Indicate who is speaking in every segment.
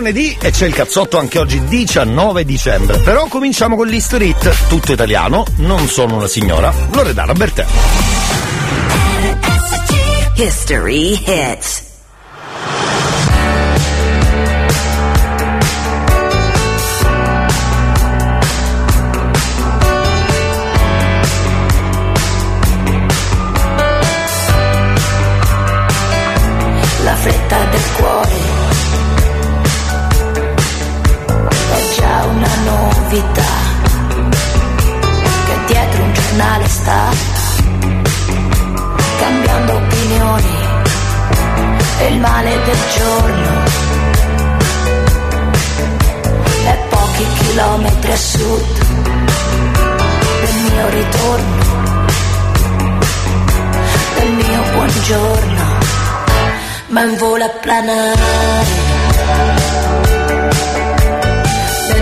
Speaker 1: lunedì e c'è il cazzotto anche oggi 19 dicembre. Però cominciamo con l'History Hit. Tutto italiano, non sono una signora, Loredana Bertè.
Speaker 2: History Hits.
Speaker 3: Novità che dietro un giornale sta cambiando opinioni e il male del giorno è pochi chilometri a sud del mio ritorno, del mio buongiorno ma in volo a planare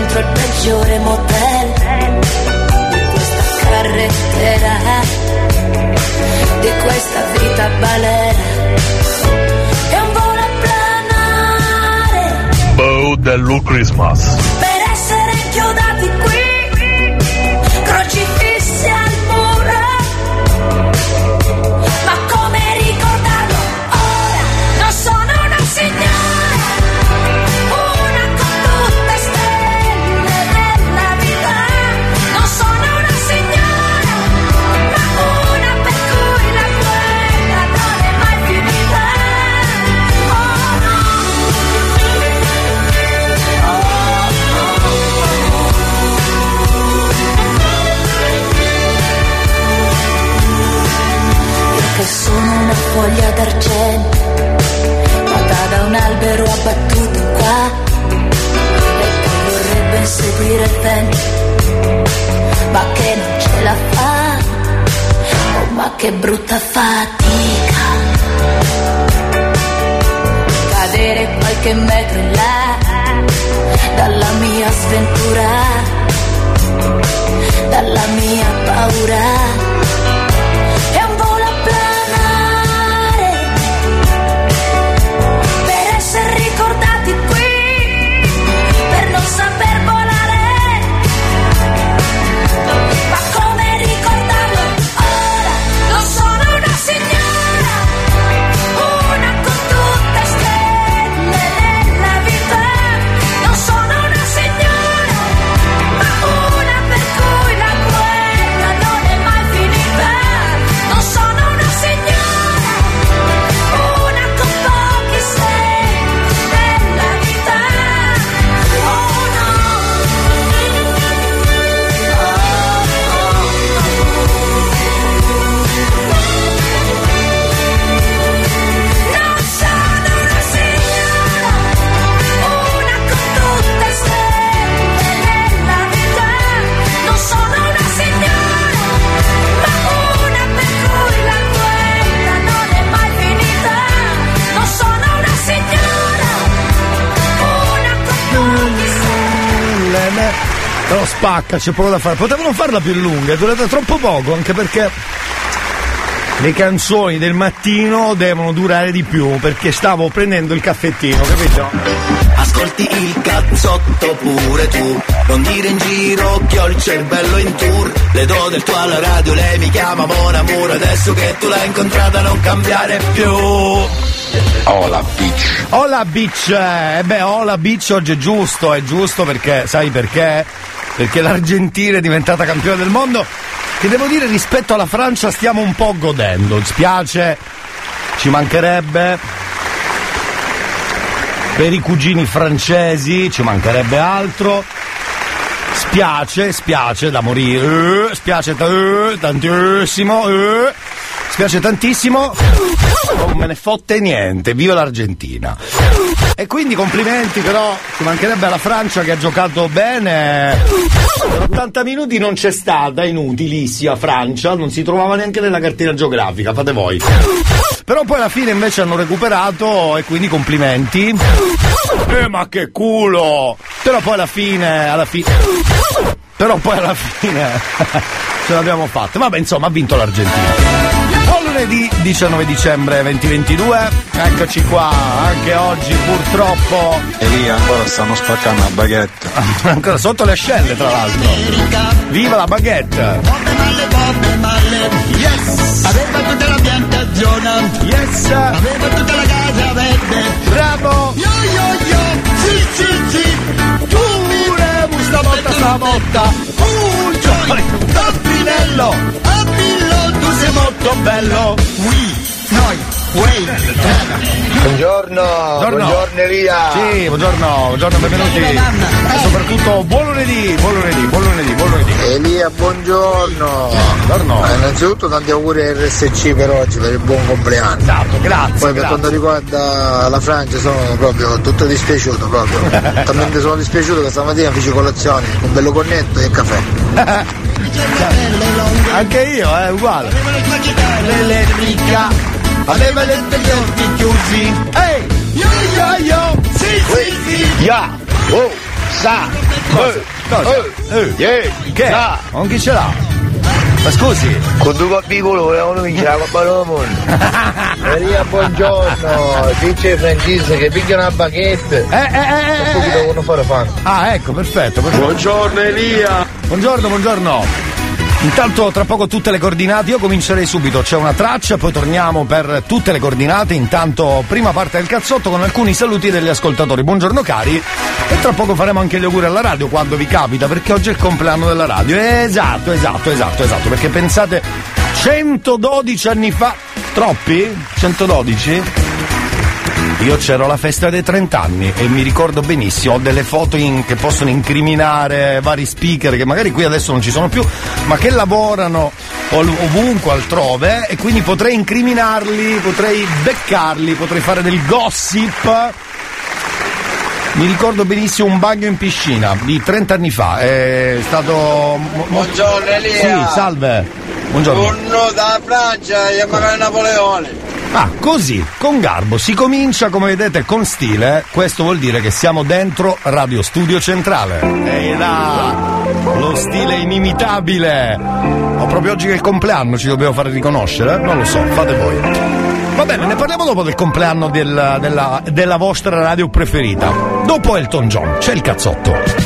Speaker 3: dentro il peggiore motel. Di questa carrettera di questa vita balera
Speaker 4: Bow dello Christmas.
Speaker 3: per essere inchiodati qui foglia d'argento, nata da un albero abbattuto qua, e che vorrebbe inseguire il vento, ma che non ce la fa. Oh, ma che brutta fatica. Cadere qualche metro in là, dalla mia sventura, dalla mia paura
Speaker 1: Però spacca, c'è poco da fare. Potevano farla più lunga, è durata troppo poco, anche perché le canzoni del mattino devono durare di più, perché stavo prendendo il caffettino, capito?
Speaker 5: Ascolti il cazzotto pure tu Non dire in giro che ho il cervello in tour Le do del tuo alla radio, lei mi chiama Mon Amour Adesso che tu l'hai incontrata non cambiare più
Speaker 1: Hola bitch. Hola bitch. Eh beh, hola bitch oggi è giusto, è giusto perché, sai perché? Perché l'Argentina è diventata campione del mondo. Che devo dire rispetto alla Francia stiamo un po' godendo. Spiace, ci mancherebbe. Per i cugini francesi ci mancherebbe altro. Spiace, spiace da morire. eh, spiace ta- eh, tantissimo. eh, spiace tantissimo. Non me ne fotte niente. Viva l'Argentina. E quindi complimenti però, ci mancherebbe alla Francia che ha giocato bene. Per 80 minuti non c'è stata, inutilissima Francia, non si trovava neanche nella cartina geografica, fate voi. Però poi alla fine invece hanno recuperato e quindi complimenti. Eh ma che culo! Però poi alla fine, alla fine... Però poi alla fine ce l'abbiamo fatta. Vabbè insomma ha vinto l'Argentina. Lunedì 19 dicembre 2022, eccoci qua, anche oggi purtroppo
Speaker 6: E lì ancora stanno spaccando la baguette.
Speaker 1: ancora sotto le ascelle tra l'altro. Viva la baguette! Yes!
Speaker 5: Aveva tutta la piantagione,
Speaker 1: Yes!
Speaker 5: aveva tutta la casa verde.
Speaker 1: Bravo!
Speaker 5: Yo yo yo, sì sì sì,
Speaker 1: Pure stavolta stavolta!
Speaker 5: un giorno,
Speaker 1: Tappinello!
Speaker 5: Aprillo, sei molto
Speaker 1: bello!
Speaker 5: Oui, noi, way.
Speaker 7: Buongiorno, buongiorno Elia.
Speaker 1: Sì, buongiorno, buongiorno, benvenuti. E soprattutto buon lunedì, buon lunedì, buon lunedì, buon lunedì.
Speaker 7: Elia, buongiorno.
Speaker 1: Buongiorno.
Speaker 7: Eh, innanzitutto tanti auguri a RSC per oggi, per il buon compleanno.
Speaker 1: Esatto, grazie.
Speaker 7: Poi per
Speaker 1: grazie.
Speaker 7: quanto riguarda la Francia sono proprio tutto dispiaciuto proprio. Talmente sono dispiaciuto che stamattina feci colazione, un bello cornetto e caffè.
Speaker 1: Anche io, eh, uguale. L'elettrica aveva le gli occhi chiusi. Ehi! Yo yo yo! Sì, sì, sì!
Speaker 7: Ya, oh, sa,
Speaker 1: Cosa? Cosa? Eh,
Speaker 7: yeah,
Speaker 1: Che?
Speaker 7: sa.
Speaker 1: Con chi ce l'ha? Ma scusi?
Speaker 7: Con due capicolo volevano vincere la Coppa del Mondo. Elia, buongiorno. Dice Francese che picchia una baguette.
Speaker 1: Eh, eh, eh, eh,
Speaker 7: Subito
Speaker 1: eh.
Speaker 7: quando fare fanno.
Speaker 1: Ah, ecco, perfetto. perfetto.
Speaker 6: Buongiorno Elia!
Speaker 1: Buongiorno, buongiorno. Intanto tra poco tutte le coordinate, io comincerei subito, c'è una traccia, poi torniamo per tutte le coordinate, intanto prima parte del cazzotto con alcuni saluti degli ascoltatori. Buongiorno cari e tra poco faremo anche gli auguri alla radio quando vi capita, perché oggi è il compleanno della radio. Esatto, esatto, esatto, esatto, perché pensate 112 anni fa, troppi? 112? Io c'ero alla festa dei 30 anni e mi ricordo benissimo, ho delle foto in- che possono incriminare vari speaker che magari qui adesso non ci sono più, ma che lavorano ov- ovunque altrove e quindi potrei incriminarli, potrei beccarli, potrei fare del gossip. Mi ricordo benissimo un bagno in piscina di 30 anni fa, è stato...
Speaker 7: Buongiorno Elia.
Speaker 1: Sì, salve. Buongiorno.
Speaker 7: Uno da Francia e magari Napoleone.
Speaker 1: Ah, così, con garbo, si comincia come vedete con stile, questo vuol dire che siamo dentro Radio Studio Centrale. Ehi là, lo stile inimitabile. Ho proprio oggi che è il compleanno, ci dobbiamo fare riconoscere? Non lo so, fate voi. Va bene, ne parliamo dopo del compleanno del- della, della vostra radio preferita. Dopo Elton John, c'è il cazzotto.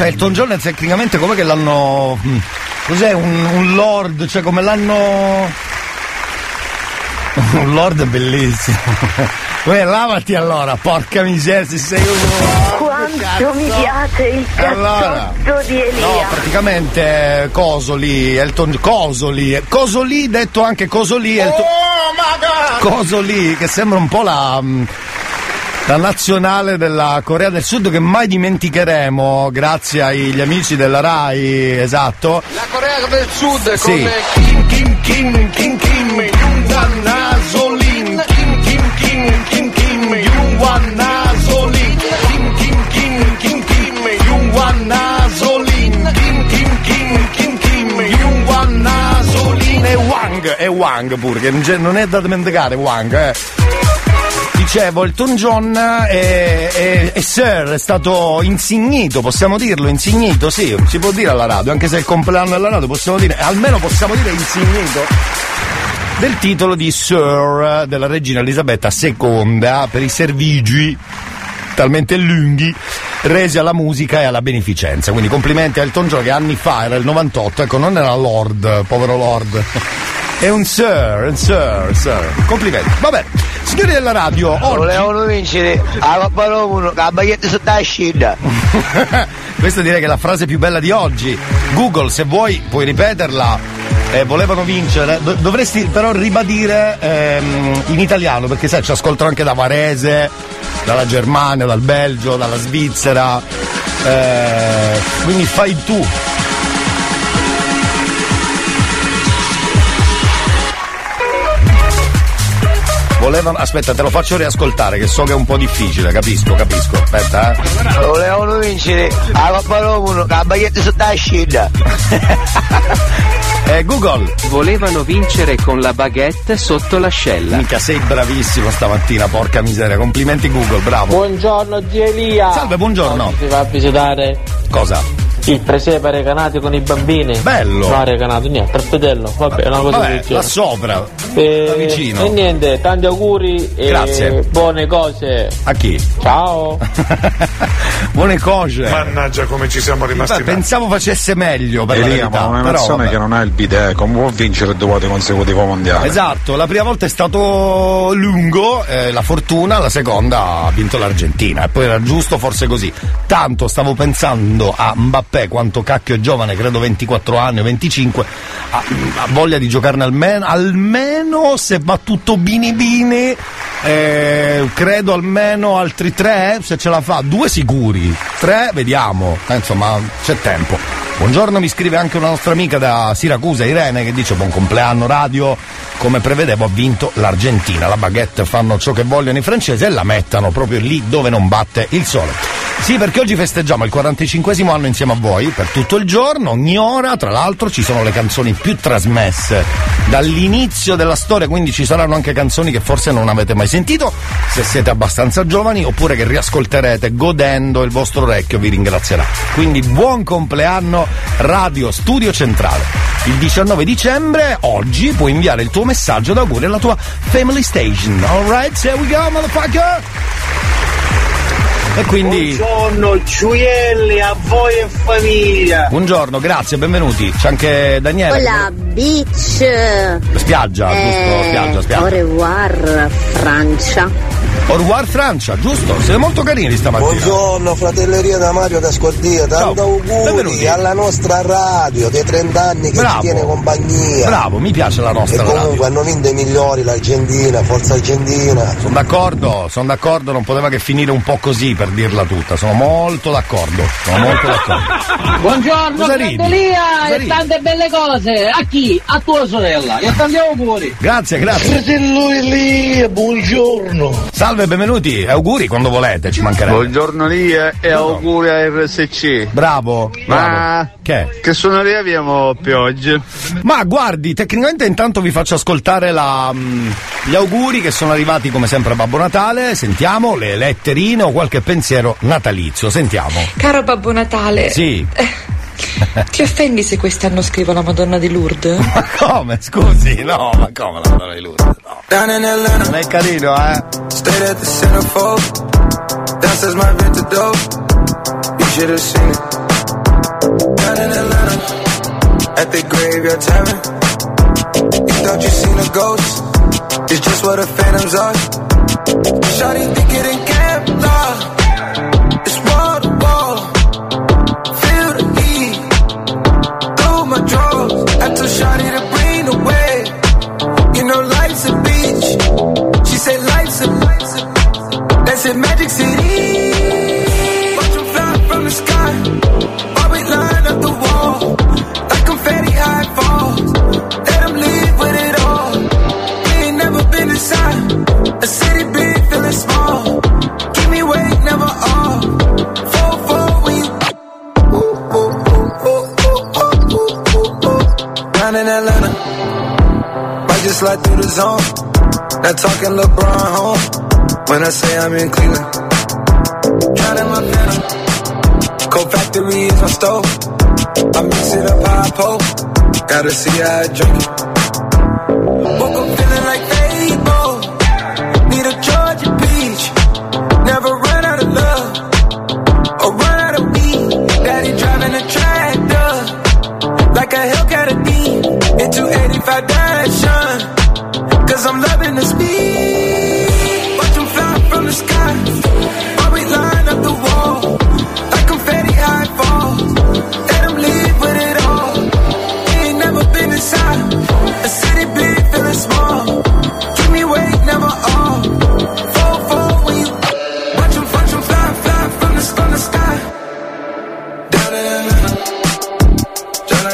Speaker 1: Cioè Elton John tecnicamente come che l'hanno. mm, Cos'è? Un, un lord, cioè come l'hanno. Un lord è bellissimo. Uè, lavati allora, porca miseria, se sei uno.
Speaker 8: Quanto mi piace il
Speaker 1: Allora.
Speaker 8: cazzotto di Elia.
Speaker 1: No, praticamente eh, Cosoli, Elton Cosoli, Cosoli detto anche Cosoli, Elton, Cosoli che sembra un po' la, mm, la nazionale della Corea del Sud che mai dimenticheremo grazie agli amici della RAI, esatto.
Speaker 6: La Corea del Sud
Speaker 1: Sì.
Speaker 6: con Kim Kim Kim Kim Kim Jung Nasolin Kim Kim Kim Kim Kim Jung Nasolin Kim Kim Kim Kim Kim Jung Nasolin Kim Kim Kim Kim Kim Jung Nasolin
Speaker 1: E Wang, e Wang pure, che non è da dimenticare Wang, eh. Dicevo, Elton John è, è- è Sir, è stato insignito, possiamo dirlo, insignito, sì, si può dire alla radio, anche se è il compleanno della radio, possiamo dire, almeno possiamo dire insignito del titolo di Sir della regina Elisabetta II per i servigi talmente lunghi resi alla musica e alla beneficenza. Quindi complimenti a Elton John che anni fa era il 98, ecco, non era Lord, povero Lord. È un Sir, un Sir, Sir. Complimenti. Vabbè, signori della radio, oggi
Speaker 9: Volevano vincere a Roma, la baglietta sotto la scina.
Speaker 1: Questa direi che è la frase più bella di oggi. Google, se vuoi, puoi ripeterla. Eh, volevano vincere, Do- dovresti però ribadire ehm, in italiano perché sai ci ascoltano anche da Varese, dalla Germania, dal Belgio, dalla Svizzera. eh, quindi fai tu. Volevano. Aspetta, te lo faccio riascoltare, che so che è un po' difficile, capisco, capisco. Aspetta, eh.
Speaker 9: Volevano vincere a Coppa Roma, la baglietta sotto la scina.
Speaker 1: Eh, Google.
Speaker 10: Volevano vincere con la baguette sotto l'ascella.
Speaker 1: Mica sei bravissimo stamattina, porca miseria. Complimenti Google, bravo.
Speaker 11: Buongiorno Elia.
Speaker 1: Salve, buongiorno.
Speaker 11: Oggi si va a visitare
Speaker 1: Cosa?
Speaker 11: Il presepe recanato con i bambini.
Speaker 1: Bello.
Speaker 11: No, recanato, niente, per vederlo. Vabbè, è una cosa
Speaker 1: Vabbè, là sopra.
Speaker 11: E,
Speaker 1: da vicino.
Speaker 11: e niente, tanti auguri e
Speaker 1: Grazie.
Speaker 11: buone cose.
Speaker 1: A chi?
Speaker 11: Ciao.
Speaker 1: Buone cose.
Speaker 12: Mannaggia come ci siamo rimasti
Speaker 1: Beh, pensavo facesse meglio per la
Speaker 6: Elia,
Speaker 1: verità,
Speaker 6: ma una
Speaker 1: però
Speaker 6: nazione
Speaker 1: vabbè.
Speaker 6: che non ha il bidet, come può vincere due volte consecutivo mondiale?
Speaker 1: Esatto, la prima volta è stato lungo, eh, la fortuna, la seconda ha vinto l'Argentina e poi era giusto forse così. Tanto stavo pensando a Mbappé, quanto cacchio è giovane, credo 24 anni o 25, ha, ha voglia di giocarne almeno, almeno se va tutto bini bini, eh, credo almeno altri tre, se ce la fa, due sicuri, tre vediamo, Eh, insomma c'è tempo. Buongiorno, mi scrive anche una nostra amica da Siracusa, Irene, che dice buon compleanno radio, come prevedevo ha vinto l'Argentina, la baguette fanno ciò che vogliono i francesi e la mettano proprio lì dove non batte il sole. Sì, perché oggi festeggiamo il 45 anno insieme a voi per tutto il giorno, ogni ora, tra l'altro ci sono le canzoni più trasmesse dall'inizio della storia, quindi ci saranno anche canzoni che forse non avete mai sentito, se siete abbastanza giovani, oppure che riascolterete godendo il vostro orecchio vi ringrazierà. Quindi buon compleanno Radio Studio Centrale. Il 19 dicembre, oggi, puoi inviare il tuo messaggio d'auguri alla tua Family Station. Alright, here we go, motherfucker! E quindi.
Speaker 13: Buongiorno gioielli a voi e famiglia.
Speaker 1: Buongiorno, grazie, benvenuti. C'è anche Daniele.
Speaker 14: Hola, beach.
Speaker 1: Spiaggia, giusto? Spiaggia,
Speaker 14: Au
Speaker 1: spiaggia.
Speaker 14: revoir, Francia.
Speaker 1: Au revoir Francia, giusto? Siete molto carini stamattina.
Speaker 15: Buongiorno fratelleria da Mario da Scordia, tanto auguri
Speaker 1: benvenuti.
Speaker 15: alla nostra radio dei 30 anni che
Speaker 1: Bravo.
Speaker 15: ci tiene compagnia.
Speaker 1: Bravo, mi piace la
Speaker 15: E
Speaker 1: nostra
Speaker 15: comunque hanno vinto i migliori l'Argentina, forza Argentina.
Speaker 1: Sono d'accordo, sono d'accordo, non poteva che finire un po' così per dirla tutta. Sono molto d'accordo. Sono molto d'accordo.
Speaker 16: Buongiorno,
Speaker 1: Cosa
Speaker 16: e tante belle cose. A chi? A tua sorella. E tanti auguri.
Speaker 1: Grazie, grazie.
Speaker 16: Fratello Elia, buongiorno.
Speaker 1: Salve, benvenuti. Auguri quando volete, ci mancherebbe.
Speaker 17: Buongiorno Lia e auguri a RSC.
Speaker 1: Bravo.
Speaker 17: Ma
Speaker 1: che?
Speaker 17: Che suoneria abbiamo più oggi?
Speaker 1: Ma guardi, tecnicamente intanto vi faccio ascoltare la, mm, gli auguri che sono arrivati come sempre a Babbo Natale. Sentiamo le letterine o qualche pensiero natalizio. Sentiamo.
Speaker 18: Caro Babbo Natale,
Speaker 1: Sì.
Speaker 18: ti offendi se quest'anno scrivo la Madonna di Lourdes?
Speaker 1: Ma come? Scusi, no, ma come la Madonna di Lourdes? No. Non è carino, eh?
Speaker 19: Stayed at the centerfold. Downstairs my vintage dope. You should have seen it. Down in Atlanta, at the graveyard tavern. You thought you seen a ghost, it's just what the phantoms are. Shawty think it ain't Kevlar, it's that's in Magic City. Watch 'em fly from the sky. While we line up the wall. Like confetti high falls. Let 'em leave with it all. We ain't never been inside. A city big, feeling small. Keep me awake, never off. Four, four, when you. Ooh, ooh, ooh, ooh, ooh, ooh, ooh, ooh, ooh. In Atlanta. Might just slide through the zone. Not talking LeBron home. When I say I'm in Cleveland. Drowning my phantom. Cold factory is my stove. I mix it up I pole. Gotta see how I drink it.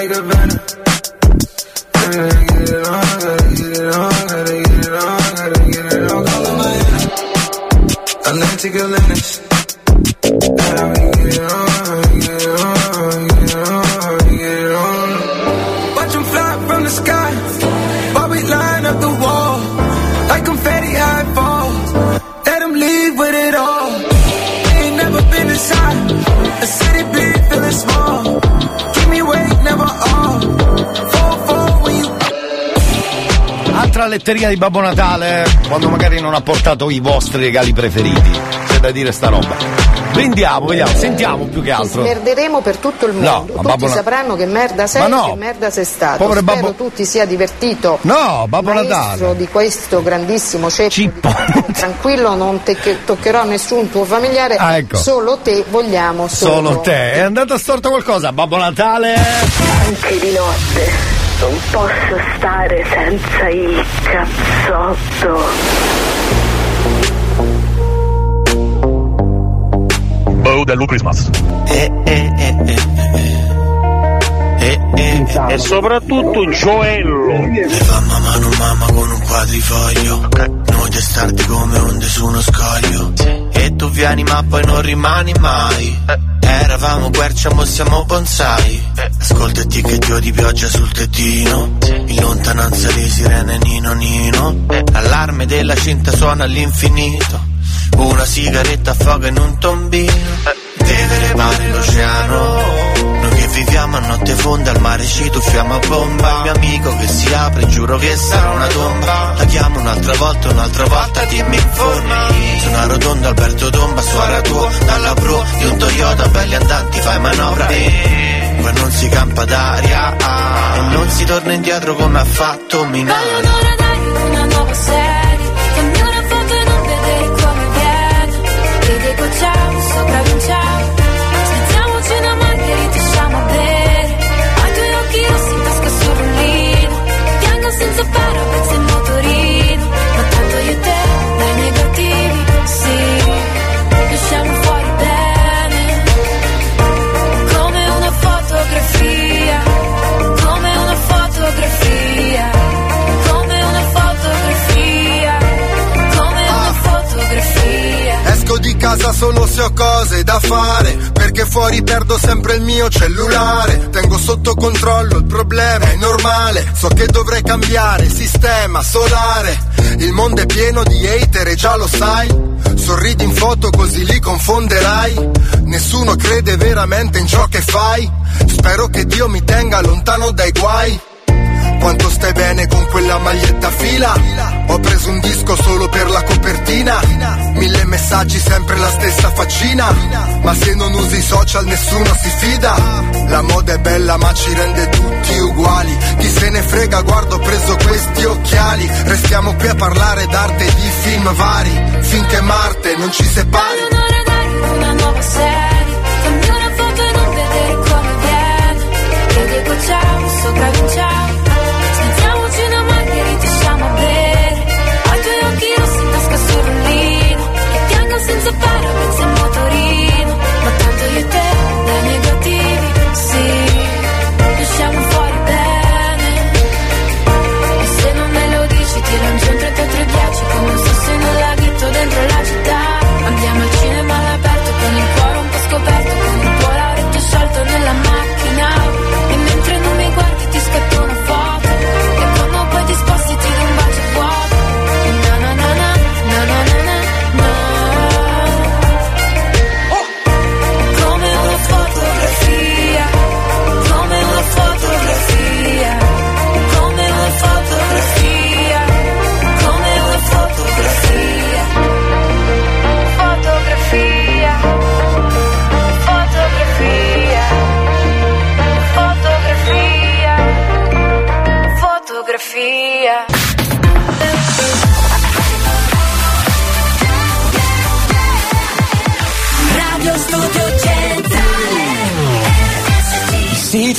Speaker 19: like Havana. Turn like
Speaker 1: Altra letterina di Babbo Natale, quando magari non ha portato i vostri regali preferiti. C'è da dire sta roba. Prendiamo, vediamo, sentiamo più che
Speaker 20: Ci
Speaker 1: altro.
Speaker 20: smerderemo per tutto il
Speaker 1: No,
Speaker 20: mondo.
Speaker 1: ma
Speaker 20: Tutti
Speaker 1: Babbo Na-
Speaker 20: sapranno che merda sei
Speaker 1: Ma no.
Speaker 20: che merda sei stato.
Speaker 1: Povero
Speaker 20: Spero
Speaker 1: Babbo-
Speaker 20: tu ti sia divertito.
Speaker 1: No, Babbo Natale.
Speaker 20: di questo grandissimo ceppo. di- Tranquillo, non te- che toccherò nessun tuo familiare.
Speaker 1: Ah, ecco.
Speaker 20: Solo te vogliamo solo.
Speaker 1: Solo te. È andato storto qualcosa, Babbo Natale?
Speaker 21: Anche di notte non posso stare senza il cazzotto.
Speaker 4: Oh, dello Christmas.
Speaker 22: E soprattutto gioello.
Speaker 23: Mi fa mamma non mamma con un quadrifoglio. Noi testardi come onde su uno scoglio E tu vieni ma poi non rimani mai Eravamo quercia mo siamo bonsai. Ascoltati che dio di pioggia sul tettino. In lontananza le sirene nino nino. L'allarme della cinta suona all'infinito. Una sigaretta affoga in un tombino. Deve remare l'oceano. che viviamo a notte fonda al mare ci tuffiamo a bomba. Il mio amico che si apre giuro che sarà una tomba. La chiamo un'altra volta, un'altra volta dimmi informa. Una rotonda Alberto Tomba su tuo. Dalla pro di un Toyota belli andanti fai manovra. E qua non si campa d'aria. Ah, E non si torna indietro come ha fatto Milano.
Speaker 24: Allora dai una nuova serie
Speaker 15: casa solo se ho cose da fare Perché fuori perdo sempre il mio cellulare. Tengo sotto controllo il problema, è normale So che dovrei cambiare sistema solare. Il mondo è pieno di hater e già lo sai Sorridi in foto così li confonderai. Nessuno crede veramente in ciò che fai Spero che Dio mi tenga lontano dai guai quanto stai bene con quella maglietta a fila. Ho preso un disco solo per la copertina. Mille messaggi, sempre la stessa faccina. Ma se non usi i social nessuno si fida. La moda è bella ma ci rende tutti uguali. Chi se ne frega, guardo ho preso questi occhiali. Restiamo qui a parlare d'arte e di film vari. Finché Marte non ci separi.
Speaker 24: Piango senza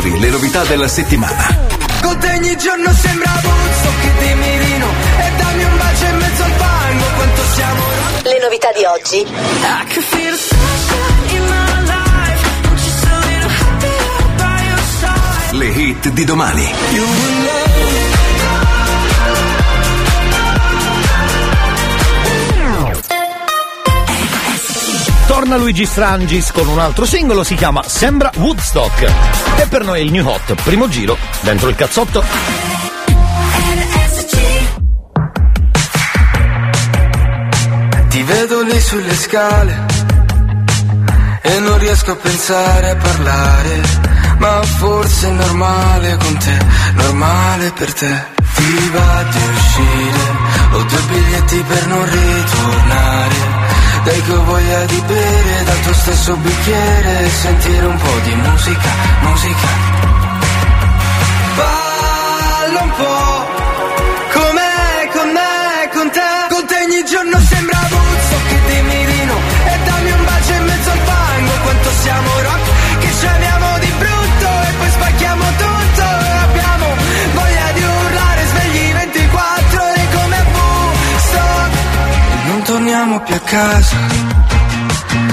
Speaker 25: Scopri le novità della settimana.
Speaker 26: Con te ogni giorno sembra Buzzo che di mirino E dammi un bacio in mezzo al fango Quanto siamo
Speaker 27: Le novità di oggi.
Speaker 26: I can feel the sunshine in my life Just a little happier by your side
Speaker 25: Le hit di domani.
Speaker 26: You will love
Speaker 1: Torna Luigi Strangis con un altro singolo, si chiama Sembra Woodstock. E per noi il new hot, primo giro, dentro il cazzotto.
Speaker 19: Ti vedo lì sulle scale e non riesco a pensare a parlare, ma forse è normale con te, normale per te. Ti va di uscire, ho due biglietti per non ritornare. Dai che ho voglia di bere dal tuo stesso bicchiere e sentire un po' di musica, musica. Balla un po' più a casa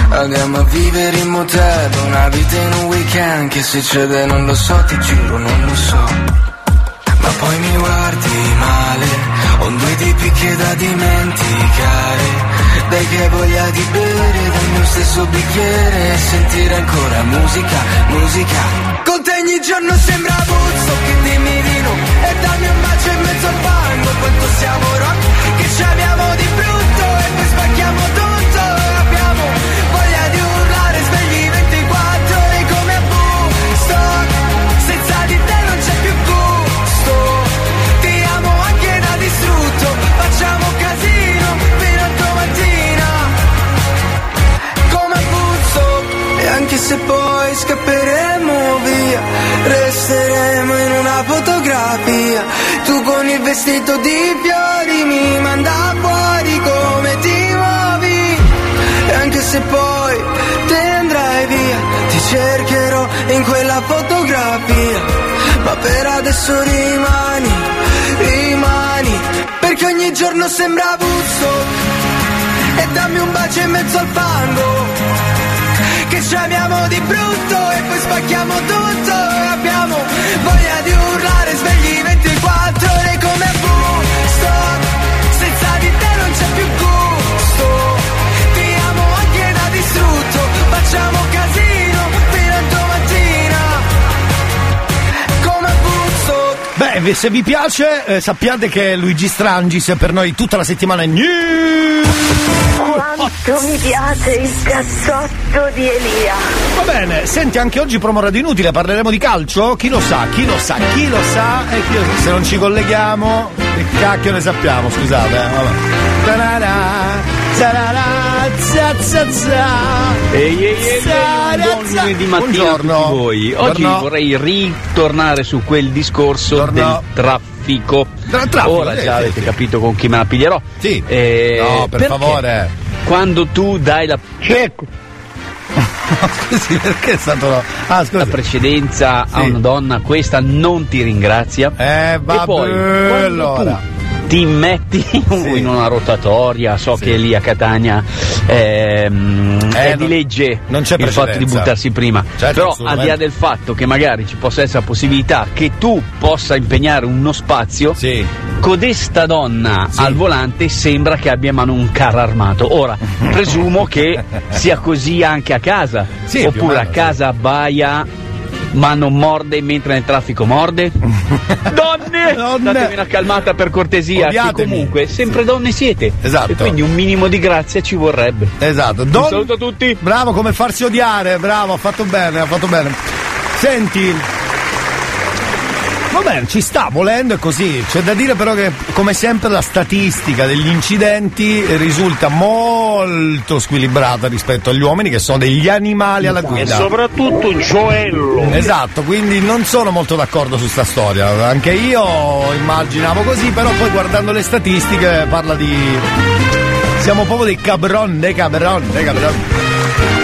Speaker 19: Andiamo a vivere in motel Una vita in un weekend Che succede non lo so, ti giuro non lo so ma poi mi guardi male, ho due tipi che da dimenticare. Dai che voglia di bere dal mio stesso bicchiere e sentire ancora musica, musica. Con te ogni giorno sembra Buzzo che di mirino e dammi un bacio in mezzo al fango. Quanto siamo se poi scapperemo via Resteremo in una fotografia. Tu con il vestito di fiori Mi manda fuori E anche se poi te andrai via Ti cercherò in quella fotografia. Ma per adesso rimani, rimani, perché ogni giorno sembra Buzzo e dammi un bacio in mezzo al fango, che ci amiamo di brutto e poi spacchiamo tutto e abbiamo voglia di urlare svegli 24 ore
Speaker 1: Beh, se vi piace, eh, sappiate che Luigi Strangis per noi tutta la settimana è new.
Speaker 27: Quanto mi piace il cazzotto di Elia.
Speaker 1: Va bene, senti, anche oggi promo Radio Inutile, parleremo di calcio? Chi lo sa, chi lo sa, chi lo sa e chi lo sa. Se non ci colleghiamo, che cacchio ne sappiamo, scusate, eh, vabbè. Ta-ra-ra, ta-ra-ra, za, za, za.
Speaker 28: Ehi, ehi, ehi, buon lunedì mattina
Speaker 1: Buongiorno.
Speaker 28: a tutti voi. Oggi
Speaker 1: Buongiorno.
Speaker 28: vorrei ritornare su quel discorso
Speaker 1: Buongiorno.
Speaker 28: del traffico.
Speaker 1: Tra- traffico,
Speaker 28: Ora
Speaker 1: sì,
Speaker 28: già
Speaker 1: sì,
Speaker 28: avete
Speaker 1: sì.
Speaker 28: capito con chi me la piglierò.
Speaker 1: Sì.
Speaker 28: Eh,
Speaker 1: No, per
Speaker 28: perché
Speaker 1: favore.
Speaker 28: Quando tu dai la,
Speaker 1: Scusi, perché è stato. Ah, scusi.
Speaker 28: la precedenza a
Speaker 1: Sì.
Speaker 28: una donna, questa non ti ringrazia.
Speaker 1: Eh, vabbè,
Speaker 28: e poi, quando
Speaker 1: allora.
Speaker 28: Ti metti in una rotatoria, so che lì a Catania ehm,
Speaker 1: Eh,
Speaker 28: è di legge
Speaker 1: non c'è
Speaker 28: il fatto di buttarsi prima.
Speaker 1: Certo,
Speaker 28: Però al di là del fatto che magari ci possa essere la possibilità che tu possa impegnare uno spazio, codesta donna al volante sembra che abbia in mano un carro armato. Ora, presumo che sia così anche a casa.
Speaker 1: Sì,
Speaker 28: Oppure
Speaker 1: meno,
Speaker 28: a casa abbaia ma non morde mentre nel traffico morde? donne! Datemi una calmata per cortesia, che comunque sempre donne siete.
Speaker 1: Esatto.
Speaker 28: E quindi un minimo di grazia ci vorrebbe.
Speaker 1: Esatto.
Speaker 28: Un
Speaker 1: Don-
Speaker 28: saluto a tutti.
Speaker 1: Bravo, come farsi odiare, bravo, ha fatto bene, ha fatto bene. Senti. Va bene, ci sta, volendo è così. C'è da dire però che, come sempre, la statistica degli incidenti risulta molto squilibrata rispetto agli uomini che sono degli animali alla
Speaker 12: E
Speaker 1: guida.
Speaker 12: soprattutto un gioello.
Speaker 1: Esatto, quindi non sono molto d'accordo su sta storia. Anche io immaginavo così, però poi guardando le statistiche parla di. Siamo proprio dei cabron, dei cabron, dei cabron.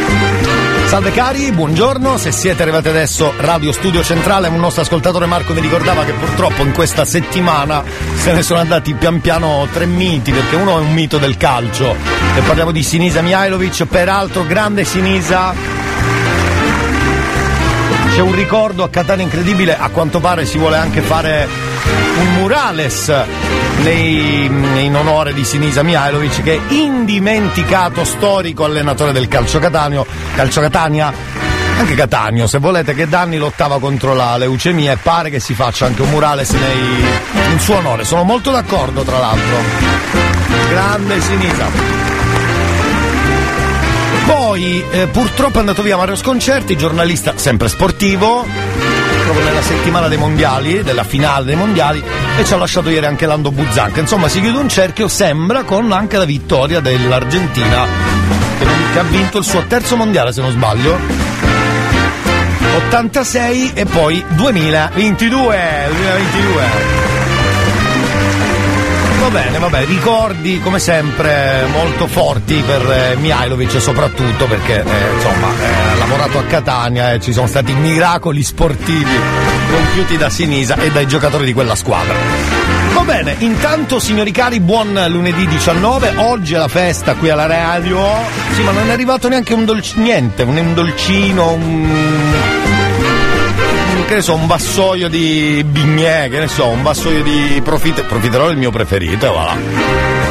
Speaker 1: Salve cari, buongiorno. Se siete arrivati adesso, Radio Studio Centrale, un nostro ascoltatore Marco mi ricordava che purtroppo in questa settimana se ne sono andati pian piano tre miti, perché uno è un mito del calcio. E parliamo di Sinisa Mihailovic, peraltro grande Sinisa. C'è un ricordo a Catania incredibile, a quanto pare si vuole anche fare un murales nei- in onore di Sinisa Mihailovic che è indimenticato storico allenatore del calcio Catania, calcio Catania anche Catania se volete che da anni lottava contro la leucemia e pare che si faccia anche un murales nei- in suo onore. Sono molto d'accordo tra l'altro. Grande Sinisa. Poi eh, purtroppo è andato via Mario Sconcerti, giornalista sempre sportivo, proprio nella settimana dei mondiali, della finale dei mondiali, e ci ha lasciato ieri anche Lando Buzzanca. Insomma, si chiude un cerchio, sembra, con anche la vittoria dell'Argentina, che, che ha vinto il suo terzo mondiale, se non sbaglio. 86 e poi 2022. 2022. Va bene, vabbè, ricordi come sempre molto forti per eh, Mihailovic soprattutto perché eh, insomma eh, lavorato a Catania e ci sono stati miracoli sportivi compiuti da Sinisa e dai giocatori di quella squadra. Va bene, intanto signori cari, buon lunedì 19, oggi è la festa qui alla radio. Sì, ma non è arrivato neanche un dolce, niente, un, un dolcino, un che ne so, un vassoio di bignè, che ne so, un vassoio di profite, profiterol è il mio preferito, voilà.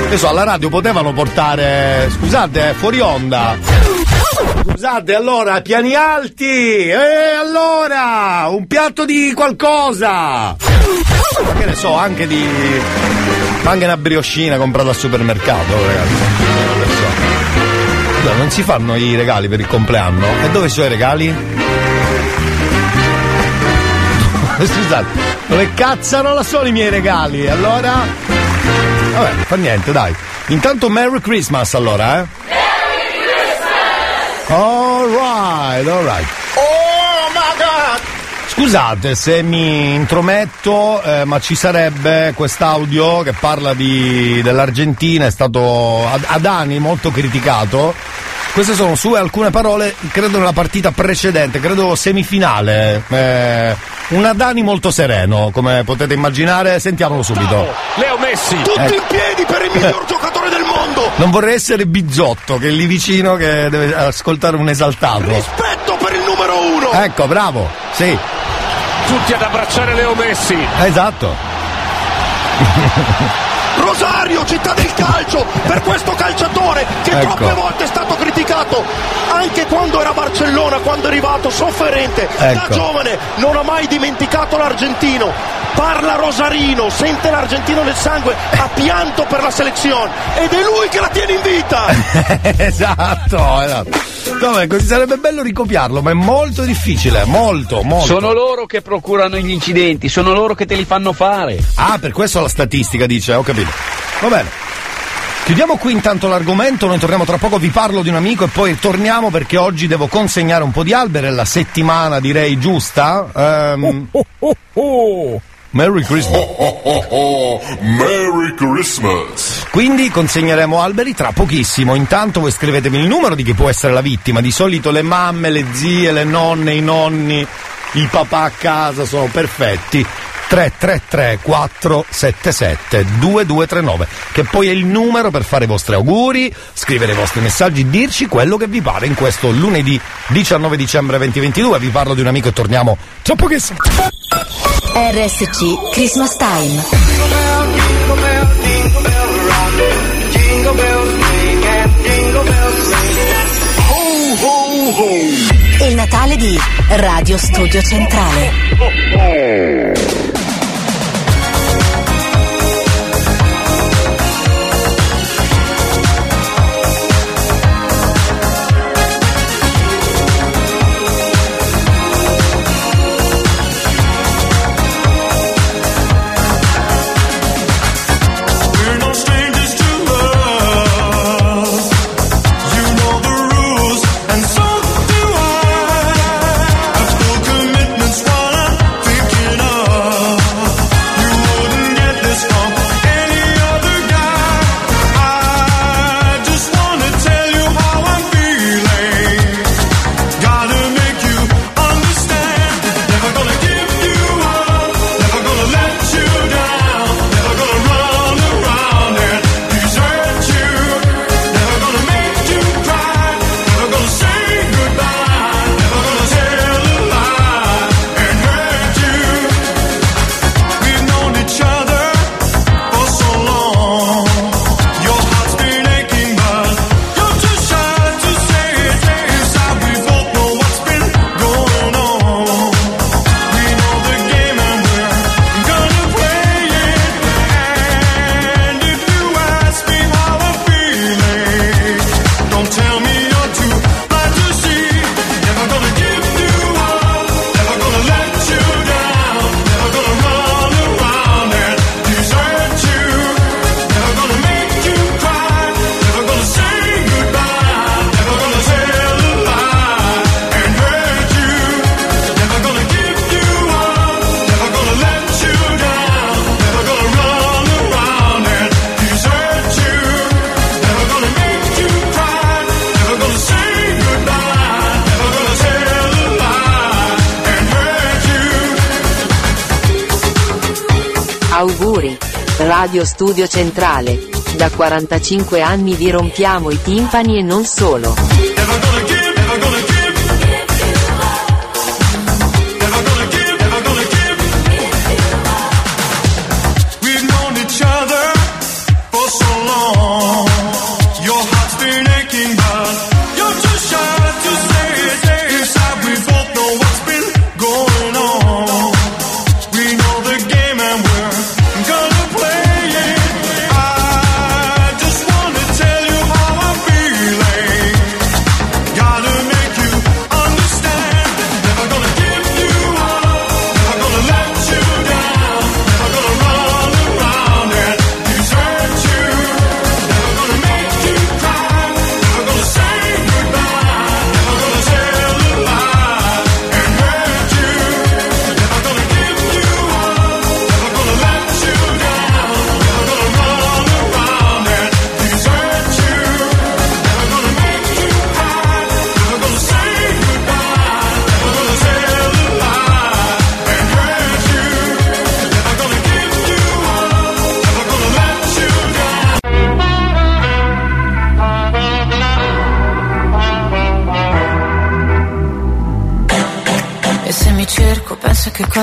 Speaker 1: Che so, alla radio potevano portare, scusate, eh, fuori onda. Scusate, allora, piani alti! E allora, un piatto di qualcosa! Ma che ne so, anche di... anche una brioscina comprata al supermercato, ragazzi. Non si fanno i regali per il compleanno? E dove sono i regali? Scusate, dove cazzano la sono i miei regali? Allora? Vabbè, fa niente, dai. Intanto Merry Christmas allora, eh? Alright, alright.
Speaker 6: Oh my god!
Speaker 1: Scusate se mi intrometto, eh, ma ci sarebbe quest'audio che parla di, dell'Argentina, è stato ad, ad anni molto criticato. Queste sono sue alcune parole, credo nella partita precedente, credo semifinale. Eh, un Adani molto sereno, come potete immaginare, sentiamolo subito.
Speaker 6: Leo Messi! Tutti
Speaker 1: Ecco.
Speaker 6: in piedi per il miglior giocatore del mondo!
Speaker 1: Non vorrei essere Bizzotto, che è lì vicino che deve ascoltare un esaltato.
Speaker 6: Rispetto per il numero uno!
Speaker 1: Ecco, bravo, sì,
Speaker 6: Tutti ad abbracciare Leo Messi!
Speaker 1: esatto.
Speaker 6: Rosario, città del calcio, per questo calciatore che
Speaker 1: Ecco.
Speaker 6: troppe volte è stato criticato, anche quando era a Barcellona, quando è arrivato sofferente, da
Speaker 1: Ecco.
Speaker 6: giovane non ha mai dimenticato l'argentino. Parla Rosarino, sente l'argentino nel sangue, ha pianto per la selezione ed è lui che la tiene in vita.
Speaker 1: esatto, esatto. Vabbè, così sarebbe bello ricopiarlo, ma è molto difficile, molto, molto.
Speaker 28: Sono loro che procurano gli incidenti, sono loro che te li fanno fare.
Speaker 1: Ah, per questo la statistica dice, ho capito. Va bene. Chiudiamo qui intanto l'argomento, noi torniamo tra poco, vi parlo di un amico e poi torniamo perché oggi devo consegnare un po' di alberi, è la settimana direi giusta. Ehm, Merry Christmas.
Speaker 29: Merry Christmas.
Speaker 1: Quindi consegneremo alberi tra pochissimo. Intanto voi scrivetemi il numero di chi può essere la vittima. Di solito le mamme, le zie, le nonne, i nonni, i papà a casa sono perfetti. 333 477 2239 che poi è il numero per fare i vostri auguri, scrivere i vostri messaggi, dirci quello che vi pare in questo lunedì 19 dicembre 2022. Vi parlo di un amico e torniamo tra pochissimo.
Speaker 30: RSC Christmas Time. Il Natale di Radio Studio Centrale. Radio Studio Centrale. Da 45 anni vi rompiamo i timpani e non solo.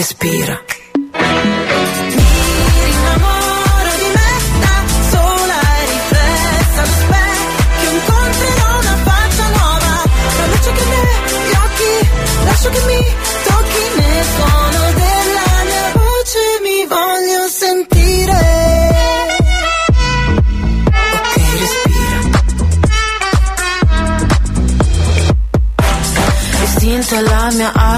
Speaker 3: Respira.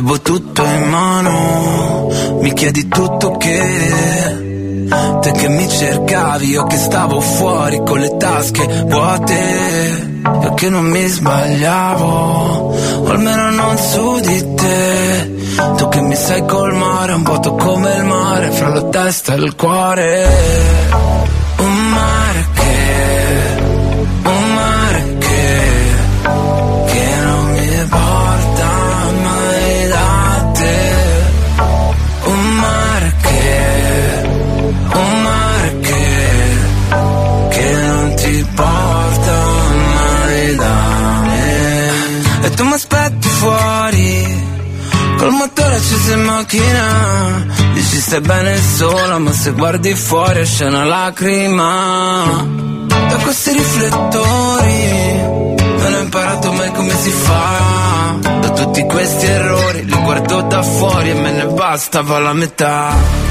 Speaker 31: Avevo tutto in mano, mi chiedi tutto che Te che mi cercavi, io che stavo fuori con le tasche vuote Io che non mi sbagliavo, o almeno non su di te. Tu che mi sai colmare, un vuoto come il mare Fra la testa e il cuore Un mare che, stai bene sola ma se guardi fuori esce una lacrima. Da questi riflettori Non ho imparato mai come si fa. Da tutti questi errori Li guardo da fuori e me ne bastava la metà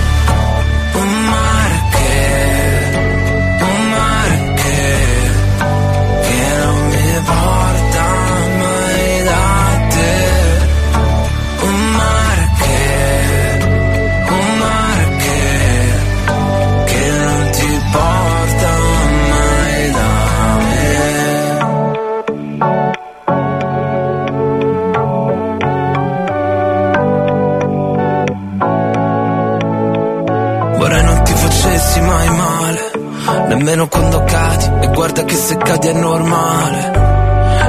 Speaker 19: nemmeno quando cadi, e guarda che se cadi è normale.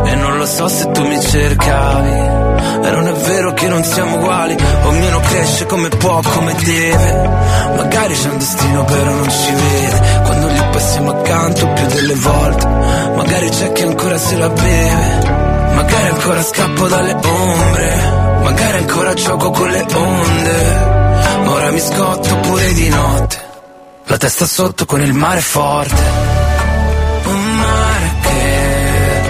Speaker 19: E non lo so se tu mi cercavi, e non è vero che non siamo uguali, ognuno cresce come può, come deve. Magari c'è un destino però non ci vede, quando gli passiamo accanto più delle volte, magari c'è chi ancora se la beve. Magari ancora scappo dalle ombre, magari ancora gioco con le onde. Ma ora mi scotto pure di notte, la testa sotto con il mare forte. Un mare che,